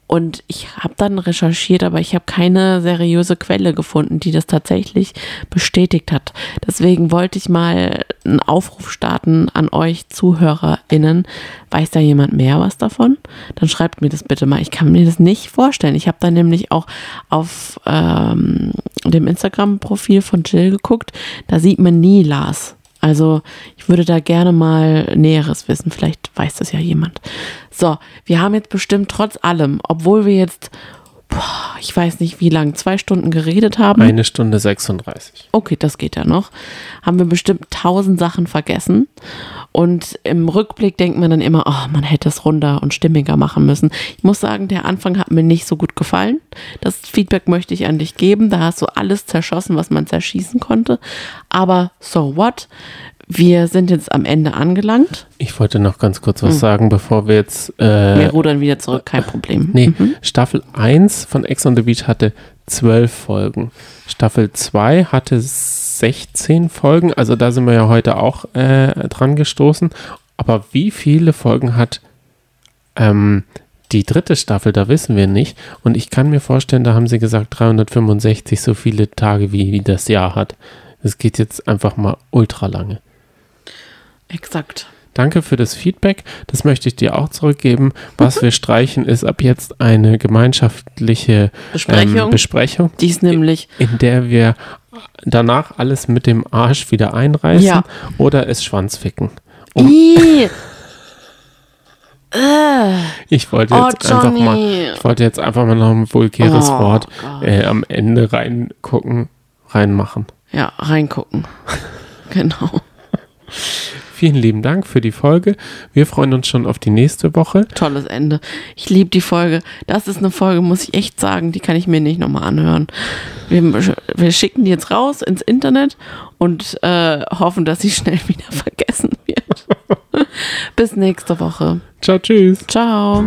Und ich habe dann recherchiert, aber ich habe keine seriöse Quelle gefunden, die das tatsächlich bestätigt hat. Deswegen wollte ich mal einen Aufruf starten an euch ZuhörerInnen. Weiß da jemand mehr was davon? Dann schreibt mir das bitte mal. Ich kann mir das nicht vorstellen. Ich habe da nämlich auch auf ähm, dem Instagram-Profil von Jill geguckt. Da sieht man nie Lars. Also ich würde da gerne mal Näheres wissen. Vielleicht weiß das ja jemand. So, wir haben jetzt bestimmt trotz allem, obwohl wir jetzt, boah, ich weiß nicht wie lang, zwei Stunden geredet haben. Eine Stunde 36. Okay, das geht ja noch. Haben wir bestimmt tausend Sachen vergessen. Und im Rückblick denkt man dann immer, oh, man hätte es runder und stimmiger machen müssen. Ich muss sagen, der Anfang hat mir nicht so gut gefallen. Das Feedback möchte ich an dich geben. Da hast du alles zerschossen, was man zerschießen konnte. Aber so what? Wir sind jetzt am Ende angelangt. Ich wollte noch ganz kurz was sagen, bevor wir jetzt. Wir Äh, rudern wieder zurück, kein Problem. nee, Staffel 1 von Ex on the Beach hatte 12 Folgen. Staffel 2 hatte 16 Folgen. Also da sind wir ja heute auch äh, dran gestoßen. Aber wie viele Folgen hat ähm, die dritte Staffel, da wissen wir nicht. Und ich kann mir vorstellen, da haben sie gesagt 365 so viele Tage, wie, wie das Jahr hat. Es geht jetzt einfach mal ultra lange. Exakt. Danke für das Feedback. Das möchte ich dir auch zurückgeben. Was wir streichen, ist ab jetzt eine gemeinschaftliche Besprechung. Ähm, Besprechung, Die ist nämlich, in der wir danach alles mit dem Arsch wieder einreißen Ja. oder es Schwanzficken. Um- äh, Ich wollte Oh, jetzt einfach mal, Johnny. ich wollte jetzt einfach mal noch ein vulgäres Oh, Wort äh, am Ende reingucken, reinmachen. ja, reingucken. genau. Vielen lieben Dank für die Folge. Wir freuen uns schon auf die nächste Woche. Tolles Ende. Ich liebe die Folge. Das ist eine Folge, muss ich echt sagen, die kann ich mir nicht nochmal anhören. Wir, wir schicken die jetzt raus ins Internet und äh, hoffen, dass sie schnell wieder vergessen wird. Bis nächste Woche. Ciao, tschüss. Ciao.